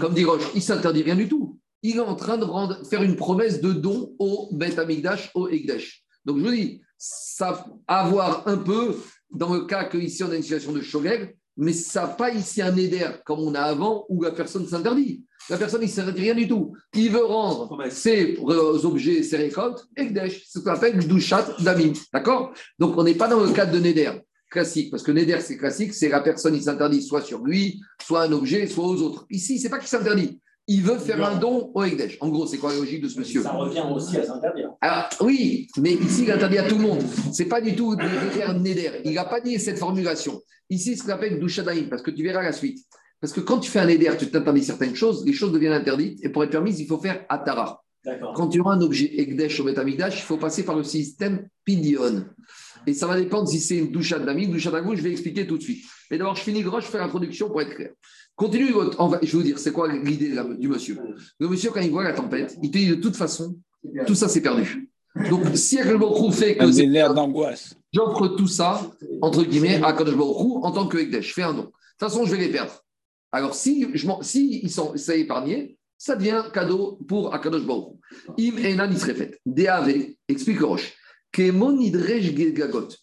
comme dit Roche, il s'interdit rien du tout. Il est en train de rendre, faire une promesse de don au Beth Amigdash, au Egdesh. Donc je vous dis, ça a à voir un peu dans le cas qu'ici on a une situation de Shogeg, mais ça n'a pas ici un éder comme on a avant où la personne s'interdit. La personne, il ne s'interdit rien du tout. Il veut rendre ses objets, ses récoltes, Egdesh, ce qu'on appelle Gdushat Damim. D'accord? Donc on n'est pas dans le cadre de Neder classique, parce que Neder, c'est classique, c'est la personne, il s'interdit soit sur lui, soit un objet, soit aux autres. Ici, c'est pas qu'il s'interdit. Il veut faire un don au Ekdesh. En gros, c'est quoi la logique de ce monsieur? Ça revient aussi à s'interdire. Alors, oui, mais ici, il interdit à tout le monde. C'est pas du tout Neder. Il n'a pas dit cette formulation. Ici, ce qu'on appelle Douchadaïm, parce que tu verras la suite. Parce que quand tu fais un Neder, tu t'interdis certaines choses, les choses deviennent interdites, et pour être permises, il faut faire Atara. Quand tu as un objet Ekdesh au Betamigdash, il faut passer par le système Pidion. Et ça va dépendre si c'est une douche d'ami, une douche d'agou, je vais expliquer tout de suite. Mais d'abord, je finis gros, je fais l'introduction pour être clair. Continue votre. Je vais vous dire, c'est quoi l'idée du monsieur? Le monsieur, quand il voit la tempête, il te dit de toute façon, tout ça, c'est perdu. Donc, si Akadej fait que. C'est l'air d'angoisse. J'offre tout ça, entre guillemets, à Akadej en tant que Ekdesh. Je fais un don. De toute façon, je vais les perdre. Alors, si, je si ils sont, ça épargné, ça devient cadeau pour Akadosh Baruch Im Enan Isrefet. DAV, explique Roche.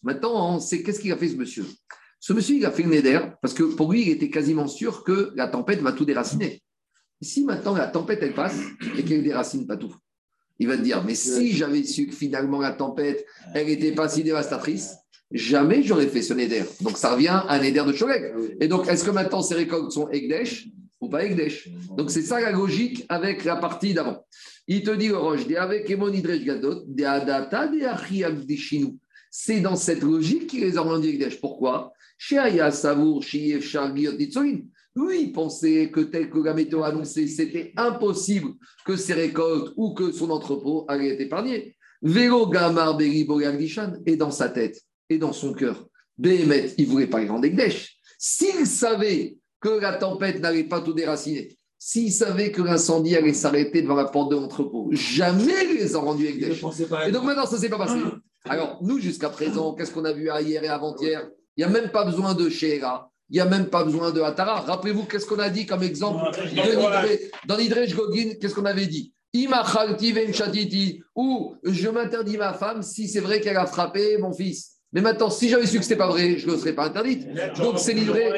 Maintenant, sait qu'est-ce qu'il a fait ce monsieur. Ce monsieur, il a fait une éder parce que pour lui, il était quasiment sûr que la tempête va tout déraciner. Si maintenant la tempête, elle passe et qu'elle déracine pas tout, il va te dire, mais si j'avais su que finalement la tempête, elle n'était pas si dévastatrice, jamais j'aurais fait ce Neder. Donc ça revient à un Neder de Cholek. Et donc, est-ce que maintenant ces récoltes sont Egdesh ou pas Egdesh? Donc c'est ça la logique avec la partie d'avant. Il te dit, Roche, avec. C'est dans cette logique qu'il les a rendus. Pourquoi? Chez Aya lui, il pensait que tel que la météo a annoncé, c'était impossible que ses récoltes ou que son entrepôt allait être épargné. Vélo Gamar et dans sa tête et dans son cœur, Béhémet, il voulait pas les rendre. S'il savait que la tempête n'allait pas tout déraciner, s'il savait que l'incendie allait s'arrêter devant la porte de l'entrepôt, jamais il les a rendus Egdesh. Et donc maintenant, ça ne s'est pas passé. Alors, nous, jusqu'à présent, qu'est-ce qu'on a vu hier et avant-hier? Il n'y a même pas besoin de Sheera. Il n'y a même pas besoin de Hatara. Rappelez-vous, qu'est-ce qu'on a dit comme exemple dans Nidrej Gogin Qu'est-ce qu'on avait dit? Ou je m'interdis ma femme si c'est vrai qu'elle a frappé mon fils. Mais maintenant, si j'avais su que ce n'était pas vrai, je ne le serais pas interdite. Donc c'est livré.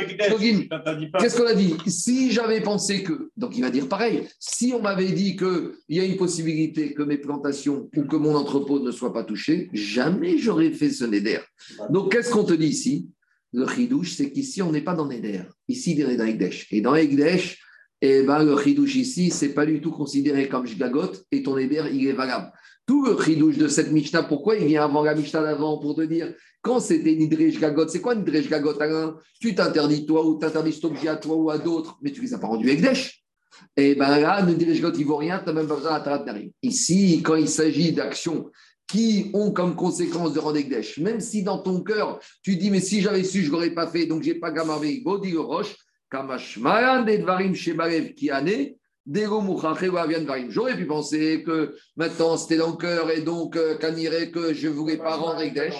Qu'est-ce qu'on a dit? Si j'avais pensé que. Donc il va dire pareil. Si on m'avait dit qu'il y a une possibilité que mes plantations ou que mon entrepôt ne soient pas touchés, jamais j'aurais fait ce Neder. Donc qu'est-ce qu'on te dit ici? Le chidouche, c'est qu'ici, on n'est pas dans Neder. Ici, il est dans Egdesh. Et dans Egdesh, eh ben, le chidouche ici, c'est pas du tout considéré comme jgagot et ton Neder, il est valable. Tout le chidouche de cette Mishnah, pourquoi il vient avant la Mishnah d'avant pour te dire quand c'était Nidrej Gagot, c'est quoi Nidrej Gagot Alain? Tu t'interdis toi ou t'interdis cet objet à toi ou à d'autres, mais tu les as pas rendus Egdesh. Et eh bien là, Nidrej Gagot, il vaut rien, tu n'as même pas besoin d'Atarat Ici, quand il s'agit d'actions qui ont comme conséquence de rendre Egdesh, même si dans ton cœur, tu dis, mais si j'avais su, je ne l'aurais pas fait, donc je n'ai pas gamarvé, Bodi Roche, Kamashmayan Dedvarim Shebalev qui année, J'aurais pu penser que maintenant c'était dans le cœur et donc euh, que je ne voulais pas rendre Ekdesh,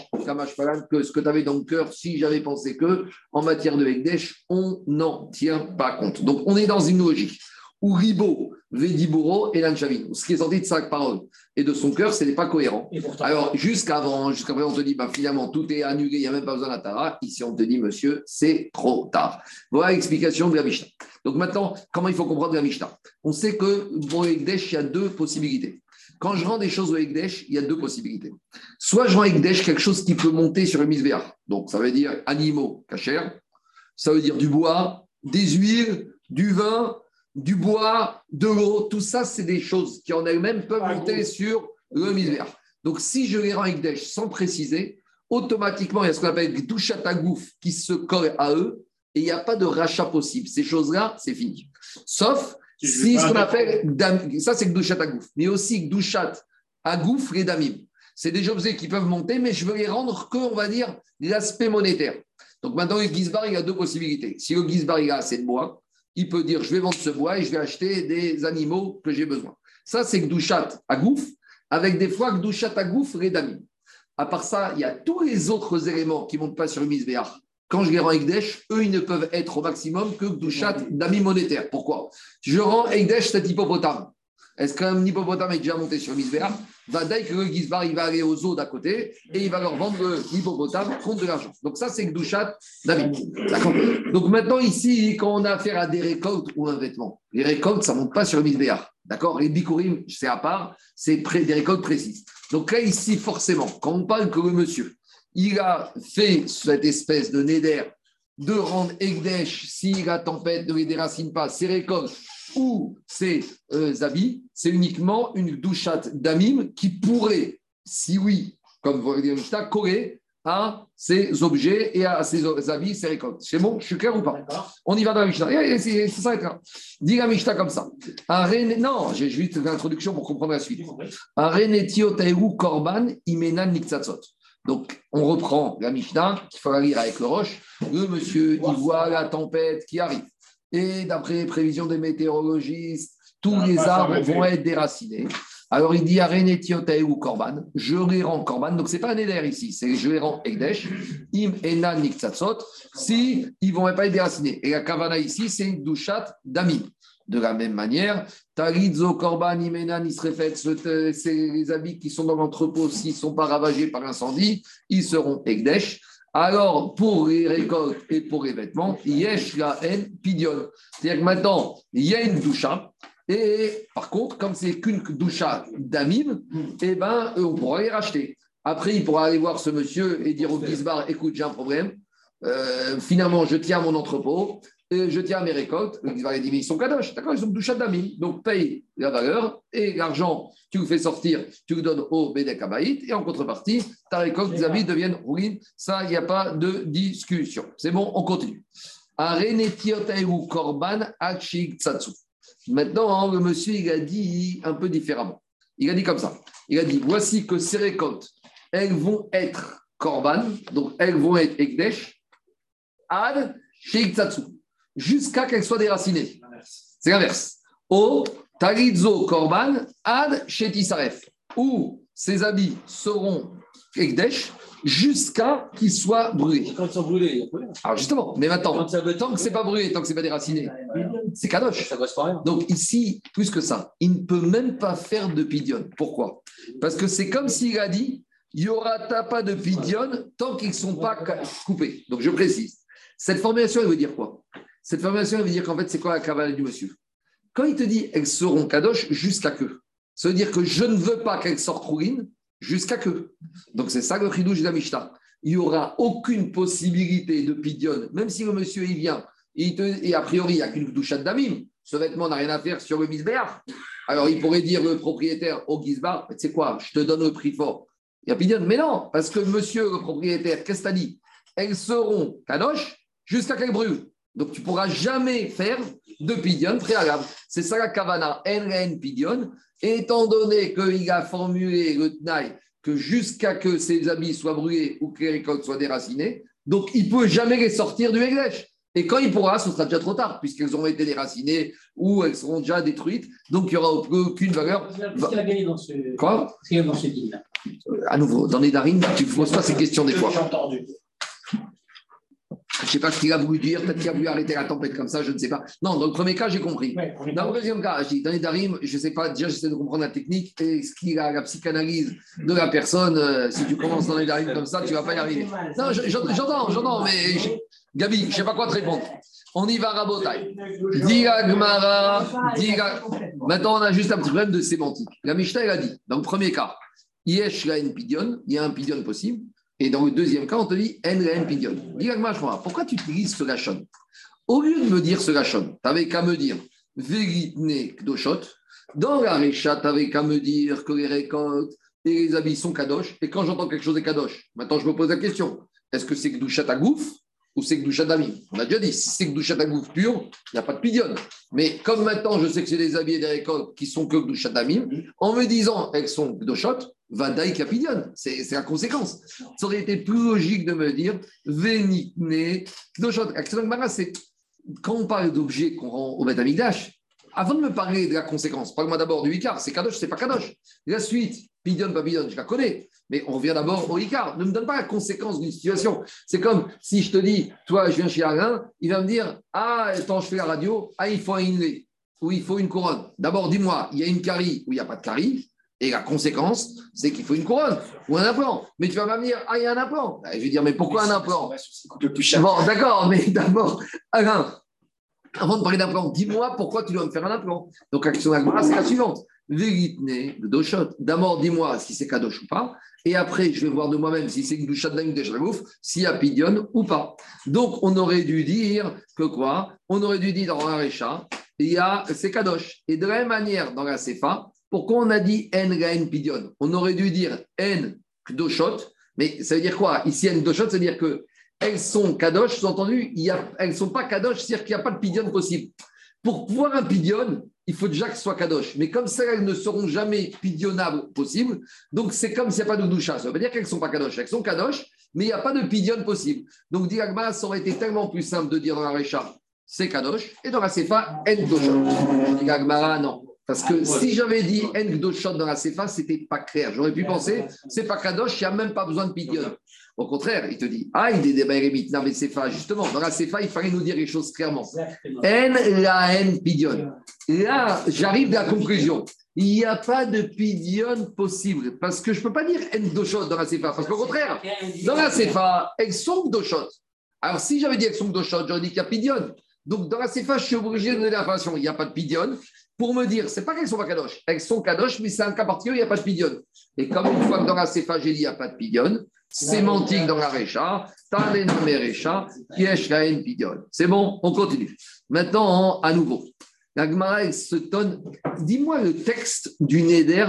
que ce que tu avais dans le cœur, si j'avais pensé que en matière de Ekdesh, on n'en tient pas compte. Donc on est dans une logique où Ribo, Vediburo et Lanchavin, ce qui est sorti de sa parole et de son cœur, ce n'est pas cohérent. Alors, jusqu'avant, jusqu'à présent, on te dit, bah, finalement, tout est annulé, il n'y a même pas besoin d'Atara. Ici, on te dit, monsieur, c'est trop tard. Voilà l'explication de la Mishnah. Donc maintenant, comment il faut comprendre la Mishnah? On sait que pour Ekdesh, il y a deux possibilités. Quand je rends des choses au Ekdesh, il y a deux possibilités. Soit je rends Ekdesh quelque chose qui peut monter sur le misbéar. Donc, ça veut dire animaux cachers, ça veut dire du bois, des huiles, du vin, du bois, de l'eau, tout ça, c'est des choses qui en elles-mêmes peuvent monter sur le misère. Donc, si je les rends avec sans préciser, automatiquement, il y a ce qu'on appelle douchatagouf qui se colle à eux et il n'y a pas de rachat possible. Ces choses-là, c'est fini. Sauf si ce qu'on appelle, ça c'est douchatagouf, mais aussi douchat agouf les damim. C'est des objets qui peuvent monter, mais je veux les rendre que, on va dire, l'aspect monétaire. Donc maintenant, le Gizbar, il y a deux possibilités. Si le Gizbar, il a assez de bois, il peut dire je vais vendre ce bois et je vais acheter des animaux que j'ai besoin. Ça, c'est Gdushat à gouffre, avec des fois Gdushat à gouffre et Damim. À part ça, il y a tous les autres éléments qui ne montent pas sur le misbéach. Quand je les rends Egdesh, eux, ils ne peuvent être au maximum que Gdushat d'amis monétaire. Pourquoi? Je rends Egdesh cet hippopotame. Est-ce qu'un hippopotame est déjà monté sur le misbéach va dire que le Gizbar, il va aller aux eaux d'à côté et il va leur vendre l'hippopotame contre de l'argent. Donc ça, c'est Gdushat David. Donc maintenant, ici, quand on a affaire à des récoltes ou un vêtement, les récoltes, ça ne monte pas sur le misbéar. D'accord? Les bikurim, c'est à part, c'est des récoltes précises. Donc là, ici, forcément, quand on parle que le monsieur, il a fait cette espèce de néder de rendre Egdesh, si la tempête ne les déracine pas, ses récoltes ou ses euh, habits, c'est uniquement une douchat d'amim qui pourrait, si oui, comme vous l'avez dit, coller à ces objets et à ces habits, ces récoltes. C'est bon, je suis clair ou pas? On y va dans la Mishnah. C'est ça, là. Dis la Mishnah comme ça. Non, j'ai juste l'introduction pour comprendre la suite. korban imena Donc, on reprend la Mishnah, qu'il faut la lire avec le roche. Le monsieur, il voit la tempête qui arrive. Et d'après les prévisions des météorologistes, tous les arbres vont être déracinés. Alors il dit Arenetiotae ou Korban, je les rends Korban, donc c'est pas un éder ici, c'est je les rends Egdesh, Im Ena Niktsatsot, si ils vont pas être déracinés. Et la Kavana ici, c'est une douchat d'Amim. De la même manière, Tarizo Korban Imena Nisrefet, ce- c'est les habits qui sont dans l'entrepôt, s'ils ne sont pas ravagés par l'incendie, ils seront Egdesh. Alors, pour les récoltes et pour les vêtements, Yesh la en pidion. C'est-à-dire que maintenant, il y a une doucha. Et par contre, comme c'est qu'une doucha d'amim, eh ben, on pourra les racheter. Après, il pourra aller voir ce monsieur et dire au Gizbar écoute, j'ai un problème. Euh, finalement, je tiens mon entrepôt, je tiens mes récoltes. Le Gizbar il dit mais ils sont kadosh, d'accord Ils sont doucha d'amim. Donc, paye la valeur et l'argent, tu le fais sortir, tu le donnes au Bédek. Et en contrepartie, ta récolte, tes habits deviennent roulines. Ça, il n'y a pas de discussion. C'est bon, on continue. Korban. Maintenant, le monsieur, il a dit un peu différemment. Il a dit comme ça. Il a dit voici que ces récoltes, elles vont être korban, donc elles vont être ekdesh, ad sheiksatsu, jusqu'à qu'elles soient déracinées. C'est l'inverse. O talizo korban ad shetisaref, où ces habits seront ekdesh jusqu'à qu'ils soient brûlés. Quand ils sont brûlés, il y a pas Alors justement, mais maintenant, tant que c'est pas brûlé, tant que c'est pas déraciné, c'est kadosh. Ça à rien. Donc ici, plus que ça, il ne peut même pas faire de pidion. Pourquoi? Parce que c'est comme s'il a dit, il n'y aura pas de pidion tant qu'ils ne sont pas coupés. Donc je précise. Cette formulation, elle veut dire quoi? Cette formulation, elle veut dire qu'en fait, c'est quoi la cavale du monsieur? Quand il te dit, elles seront kadosh jusqu'à que, ça veut dire que je ne veux pas qu'elles sortent rouines jusqu'à que. Donc c'est ça le chidouche de la Mishnah. Il n'y aura aucune possibilité de pidion, même si le monsieur il vient il te- et a priori, il n'y a qu'une douchette d'amim. Ce vêtement n'a rien à faire sur le misbéar. Alors, il pourrait dire le propriétaire au Gizbar, tu sais quoi, je te donne le prix fort. Il y a Pidion. Mais non, parce que monsieur le propriétaire, qu'est-ce que tu as dit? Elles seront kadosh jusqu'à qu'elles brûlent. Donc, tu ne pourras jamais faire de pidion préalable. C'est ça la kavana, NN pidion. Étant donné qu'il a formulé le tnaï que jusqu'à que ses habits soient brûlés ou que les récoltes soient déracinées, donc il ne peut jamais les sortir du Eglesh. Et quand il pourra, ce sera déjà trop tard, puisqu'elles auront été déracinées ou elles seront déjà détruites. Donc, il n'y aura aucune valeur. Qu'est-ce qu'il a gagné dans ce. Quoi? Qu'est-ce qu'il y a dans ce deal? À nouveau, dans les darines, tu ne poses pas ces questions des fois. J'ai entendu. Je ne sais pas ce qu'il a voulu dire, peut-être qu'il a voulu arrêter la tempête comme ça, je ne sais pas. Non, dans le premier cas, j'ai compris. Ouais, Dans le deuxième cas, je dis, dans les darim, je ne sais pas, déjà j'essaie de comprendre la technique et ce qu'il a, la psychanalyse de la personne. euh, si tu commences dans les darim comme ça, tu ne vas pas y arriver. Non, je- je- j'entends, j'entends, mais je- Gabi, je ne sais pas quoi te répondre. On y va, Rabotai. Diga Gmara, diga- Maintenant, on a juste un petit problème de sémantique. La Mishnah, elle a dit, dans le premier cas, Yesh la pidion, il y a un pidion possible. Et dans le deuxième cas, on te dit En la pidion. Dis pourquoi tu utilises ce lachon Au lieu de me dire ce lachon, tu n'avais qu'à me dire Veritne Kdoshot. Dans la Récha, tu n'avais qu'à me dire que les récoltes et les habits sont kadosh. Et quand j'entends quelque chose est kadosh, maintenant je me pose la question est-ce que c'est Kdushat à gouf? Ou c'est d'Amim On a déjà dit si c'est Kdushat à gouf pur, il n'y a pas de pidion. Mais comme maintenant je sais que c'est des habits et des récoltes qui sont que d'Amim, en me disant elles sont Kdoshot, Vadaï Kapidion. C'est c'est la conséquence. Ça aurait été plus logique de me dire Vénitne Gemara, c'est quand on parle d'objets qu'on rend au Beth Amikdash, avant de me parler de la conséquence, parle-moi d'abord du Icar. C'est Kadosh, c'est pas Kadosh. La suite, Pidion, pas Pidion, je la connais. Mais on revient d'abord au Icar. Ne me donne pas la conséquence d'une situation. C'est comme si je te dis, toi, je viens chez Alain, il va me dire Ah, attends, je fais la radio, ah, il faut un inlay, ou il faut une couronne. D'abord, dis-moi, il y a une carie ou il n'y a pas de carie. Et la conséquence, c'est qu'il faut une couronne ou un implant. Mais tu vas pas me dire, ah, il y a un implant. Je vais dire, mais pourquoi un implant? Le plus cher. Bon, d'accord, mais (laughs) d'abord, Alain, avant de parler d'implant, dis-moi pourquoi tu dois me faire un implant. Donc, l'action d'Agmara, c'est la suivante. Le doshot. D'abord, dis-moi si c'est kadosh ou pas. Et après, je vais voir de moi-même si c'est Gdushat Daim de s'il y a Pidion ou pas. Donc, on aurait dû dire que quoi? On aurait dû dire dans Récha, il y a c'est kadosh. Et de la même manière, dans la Sefa, pourquoi on a dit En Gaen Pidion? On aurait dû dire En. Mais ça veut dire quoi? Ici, En Kdoshot, ça veut dire que elles sont kadosh, sous-entendu, elles ne sont pas kadosh, c'est-à-dire qu'il n'y a pas de pidion possible. Pour pouvoir un pidion, il faut déjà que ce soit kadosh. Mais comme ça, elles ne seront jamais pidionnables possible, donc c'est comme s'il n'y a pas de doucha. Ça veut dire qu'elles ne sont pas kadosh. Elles sont kadosh, mais il n'y a pas de pidion possible. Donc, Diagma, ça aurait été tellement plus simple de dire dans la Récha, c'est kadosh, et dans la Sefa, en. Diagma, non. Parce que si j'avais dit En dans la Sefa, c'était pas clair. J'aurais pu penser, c'est pas Kadosh, il n'y a même pas besoin de Pidion. Au contraire, il te dit, ah, il est mais Sefa, justement. Dans la Sefa, il fallait nous dire les choses clairement. En la en Pidion. Là, j'arrive à la conclusion. Il n'y a pas de Pidion possible. Parce que je ne peux pas dire Gdoshot dans la Sefa. Parce qu'au contraire, dans la Sefa, elles sont Gdoshot. Alors, si j'avais dit elles sont Gdoshot, j'aurais dit qu'il y a Pidion. Donc, dans la Sefa, je suis obligé de donner l'information. Il n'y a pas de Pidion pour me dire, c'est pas qu'elles sont pas kadosh, elles sont kadosh, mais c'est un cas particulier, il n'y a pas de pidion. Et comme une fois que dans la Sefa, j'ai dit, il n'y a pas de pidion, sémantique dans la Recha, Talena Merecha, Yesh Laen pidion. C'est bon, on continue. Maintenant, à nouveau, la Gemara, elle se tonne. Dis-moi le texte du Neder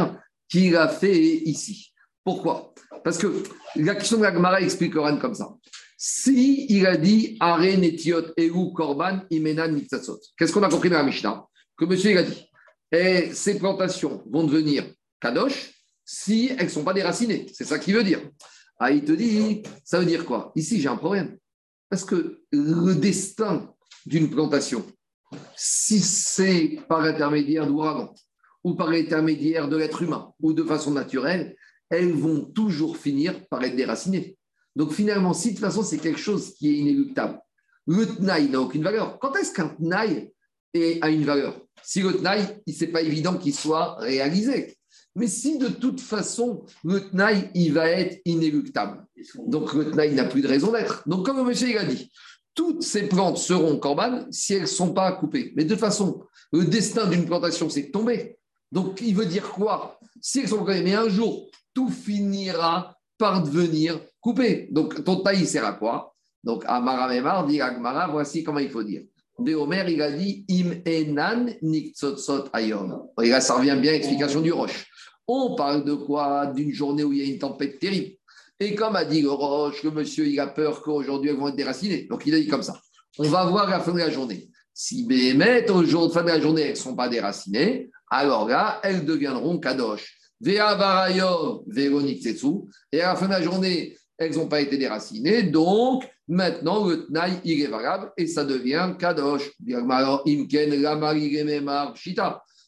qu'il a fait ici. Pourquoi? Parce que la question de la Gemara explique Oran comme ça. Si il a dit Are Netiot Ehu Korban Imenan Mitzatzot, qu'est-ce qu'on a compris dans la Mishnah? Que monsieur il a dit, et ces plantations vont devenir kadosh si elles ne sont pas déracinées. C'est ça qu'il veut dire. Ah, il te dit, ça veut dire quoi? Ici, j'ai un problème. Parce que le destin d'une plantation, si c'est par l'intermédiaire d'ouragan, ou par l'intermédiaire de l'être humain, ou de façon naturelle, elles vont toujours finir par être déracinées. Donc finalement, si de toute façon c'est quelque chose qui est inéluctable, le tnaï n'a aucune valeur. Quand est-ce qu'un tnaï a une valeur? Si le tnaï, ce n'est pas évident qu'il soit réalisé. Mais si de toute façon, le tnaï, il va être inéluctable. Donc le tnaï n'a plus de raison d'être. Donc comme le monsieur il a dit, toutes ces plantes seront corbanes si elles ne sont pas coupées. Mais de toute façon, le destin d'une plantation, c'est de tomber. Donc il veut dire quoi? Si elles sont coupées, mais un jour, tout finira par devenir coupé. Donc ton taï sert à quoi? Donc Amara Memar dit Agmara, voici comment il faut dire. Béomer, il a dit Im enan niktsotsot ayom. Et là, ça revient bien à l'explication du roche. On parle de quoi? D'une journée où il y a une tempête terrible. Et comme a dit le roche, le monsieur, il a peur qu'aujourd'hui, elles vont être déracinées. Donc, il a dit comme ça. On va voir la fin de la journée. Si Béhémet, au jour de fin de la journée, elles ne sont pas déracinées, alors là, elles deviendront kadosh. Vea varayom, Et à la fin de la journée, elles n'ont pas été déracinées. Donc, maintenant, le tnaï, il est valable et ça devient kadosh.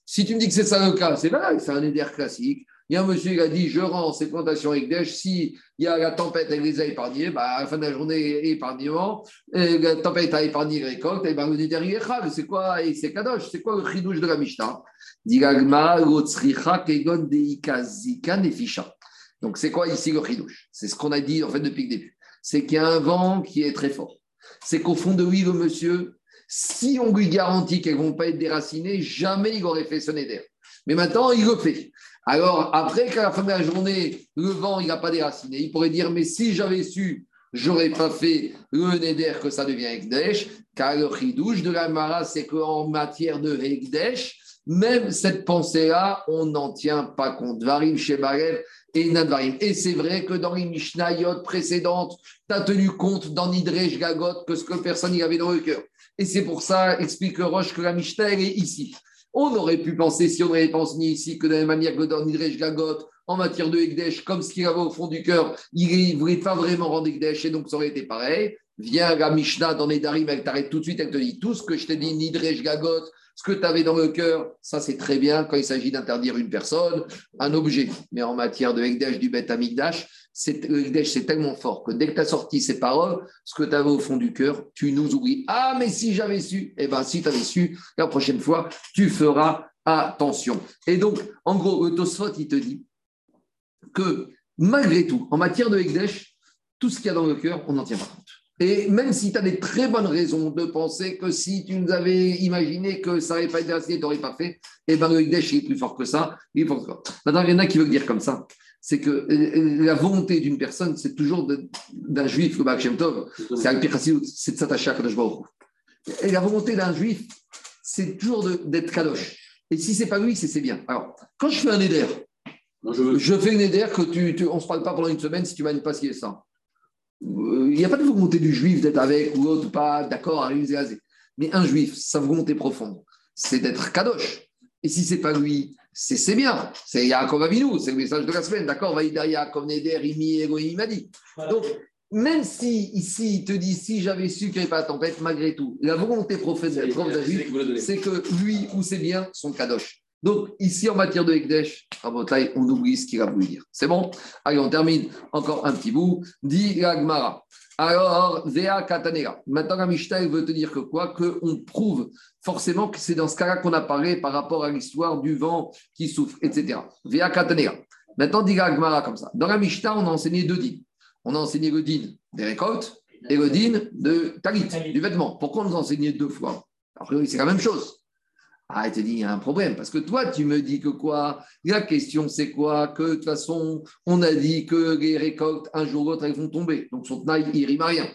Si tu me dis que c'est ça le cas, c'est vrai, c'est un éder classique. Il y a un monsieur qui a dit Je rends ces plantations Ekdesh. Si il y a la tempête, elle les a épargnées, bah, à la fin de la journée, épargnement, la tempête a épargné les récoltes, et ben, est C'est quoi C'est Kadosh C'est quoi le chidouche de la Mishnah? Donc, c'est quoi ici le chidouche? C'est ce qu'on a dit en fait depuis le début. C'est qu'il y a un vent qui est très fort. C'est qu'au fond de lui, le monsieur, si on lui garantit qu'elles ne vont pas être déracinées, jamais il aurait fait ce neder. Mais maintenant, il le fait. Alors, après qu'à la fin de la journée, le vent, il n'a pas déraciné, il pourrait dire, mais si j'avais su, j'aurais pas fait le neder que ça devient Ekdesh, car le chidouche de la Mara, c'est qu'en matière de Ekdesh, même cette pensée-là, on n'en tient pas compte. Varim chez et Nadvarim. Et c'est vrai que dans les Mishnayot précédentes, tu as tenu compte dans Nidrej Gagot que ce que personne n'y avait dans le cœur. Et c'est pour ça, explique Roche, que la Mishnah, est ici. On aurait pu penser, si on avait pensé ici, que de la même manière que dans Nidrej Gagot, en matière de Ekdesh, comme ce qu'il avait au fond du cœur, il ne voulait pas vraiment rendre Ekdesh, et donc ça aurait été pareil. Viens la Mishnah dans Nedarim, elle t'arrête tout de suite, elle te dit tout ce que je t'ai dit, Nidrej Gagot, ce que tu avais dans le cœur, ça c'est très bien quand il s'agit d'interdire une personne, un objet. Mais en matière de Ekdesh du Beth Amigdash, le Ekdesh c'est tellement fort que dès que tu as sorti ces paroles, ce que tu avais au fond du cœur, tu nous oublies. Ah, mais si j'avais su, eh bien si tu avais su, la prochaine fois, tu feras attention. Et donc, en gros, le Tosfot, il te dit que malgré tout, en matière de Ekdesh, tout ce qu'il y a dans le cœur, on n'en tient pas. Et même si tu as des très bonnes raisons de penser que si tu nous avais imaginé que ça n'avait pas été assez, tu n'aurais pas fait, eh bien le Hekdesh est plus fort que ça. Il est Maintenant, il y en a qui veulent dire comme ça. C'est que euh, la volonté d'une personne, c'est toujours d'un juif, le Baal Tov, c'est de s'attacher à Kadosh Baruch Et la volonté d'un juif, c'est toujours d'être Kadosh. Et si c'est pas lui, c'est bien. Alors, quand je fais un éder, je, fais un éder que tu, on ne se parle pas pendant une semaine si tu ne pas ce qui est ça. Il n'y a pas de volonté du juif d'être avec ou l'autre, pas d'accord, à Mais un juif, sa volonté profonde, c'est d'être kadosh. Et si c'est pas lui, c'est bien. C'est Yaakov Avinu, c'est le message de la semaine. D'accord? Vaïda Yaakov Neder, Imi, Elohim, m'a dit. Donc, même si ici, il te dit, si j'avais su qu'il n'y avait pas de tempête, malgré tout, la volonté profonde d'un juif, c'est que lui ou ses biens sont kadosh. Donc, ici, en matière de Ekdesh, Rabotai, on oublie ce qu'il a voulu dire. C'est bon? Allez, on termine encore un petit bout. Dit la Gemara. Alors, Vea Katanera. Maintenant, la Mishnah veut te dire que quoi? Qu'on prouve forcément que c'est dans ce cas-là qu'on a parlé par rapport à l'histoire du vent qui souffle, etc. Vea Katanera. Maintenant, dit la Gemara comme ça. Dans la Mishnah, on a enseigné deux dînes. On a enseigné le din des récoltes et le din de talit, du vêtement. Pourquoi on nous a enseigné deux fois? A priori, c'est la même chose. Ah, il te dit, il y a un problème. Parce que toi, tu me dis que quoi? La question, c'est quoi? Que de toute façon, on a dit que les récoltes, un jour ou l'autre, elles vont tomber. Donc, son tenaille, il rime à rien.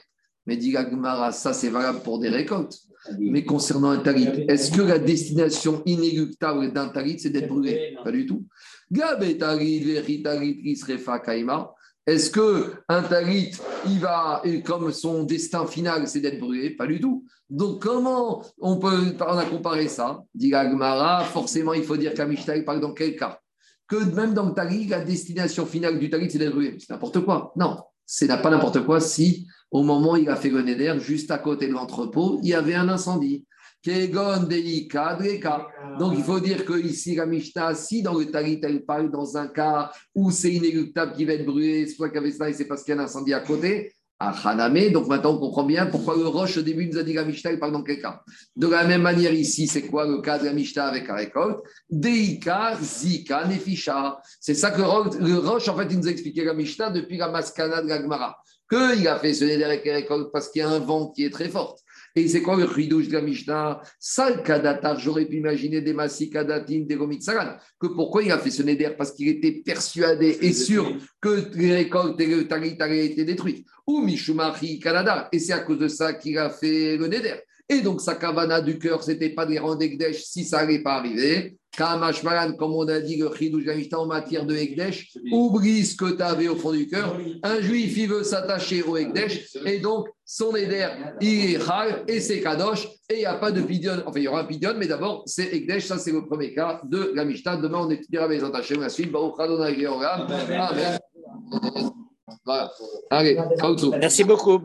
Mais dit Gagmara, ça, c'est valable pour des récoltes. Mais concernant un talit, est-ce que la destination inéluctable d'un talit, c'est d'être brûlé? Pas du tout. Gabé talit, talit, isrefa kaima. Est-ce que un va, comme son destin final, c'est d'être brûlé? Pas du tout. Donc, comment on peut on a comparé ça? Dit la Gemara, forcément, il faut dire il parle dans quel cas? Que même dans le talit, la destination finale du talit, c'est d'être brûlé. C'est n'importe quoi. Non, c'est pas n'importe quoi si, au moment où il a fait le neder, juste à côté de l'entrepôt, il y avait un incendie. Donc, il faut dire que ici, la Mishnah, si dans le Talit, elle parle dans un cas où c'est inéluctable qui va être brûlé, soit qu'il y avait ça et c'est parce qu'il y a un incendie à côté, à Haname, donc maintenant on comprend bien pourquoi le Roche au début nous a dit la Mishnah, il parle dans quel cas. De la même manière ici, c'est quoi le cas de la Mishnah avec la récolte? Deika, Zika, Nefisha. C'est ça que le Roche, en fait, il nous a expliqué la Mishnah depuis la Maskana de la Gemara. Qu'il a fait ce neder avec la récolte parce qu'il y a un vent qui est très fort. Et c'est quoi le ridouche de la Mishnah? Sal Kadatar, j'aurais pu imaginer des Massi Kadatin, des Gomitsaran. Que pourquoi il a fait ce neder? Parce qu'il était persuadé et sûr que les récoltes et le tarit avaient été détruites. Ou Mishumachi Canada. Et c'est à cause de ça qu'il a fait le neder. Et donc, sa kavana du cœur, c'était pas des rangs d'Ekdesh si ça n'allait pas arriver. Kamashmalan, comme on a dit, le chidouche de la Mishnah en matière de Ekdesh, oublie ce que tu avais au fond du cœur. Un juif, il veut s'attacher au Ekdesh, et donc son éder, il est Chal, et c'est Kadosh, et il n'y a pas de pidion. Enfin, il y aura un pidion, mais d'abord, c'est Ekdesh, ça c'est le premier cas de la Mishnah. Demain, on étudiera les attachés, la suite. Amen. Voilà. Allez, Merci beaucoup.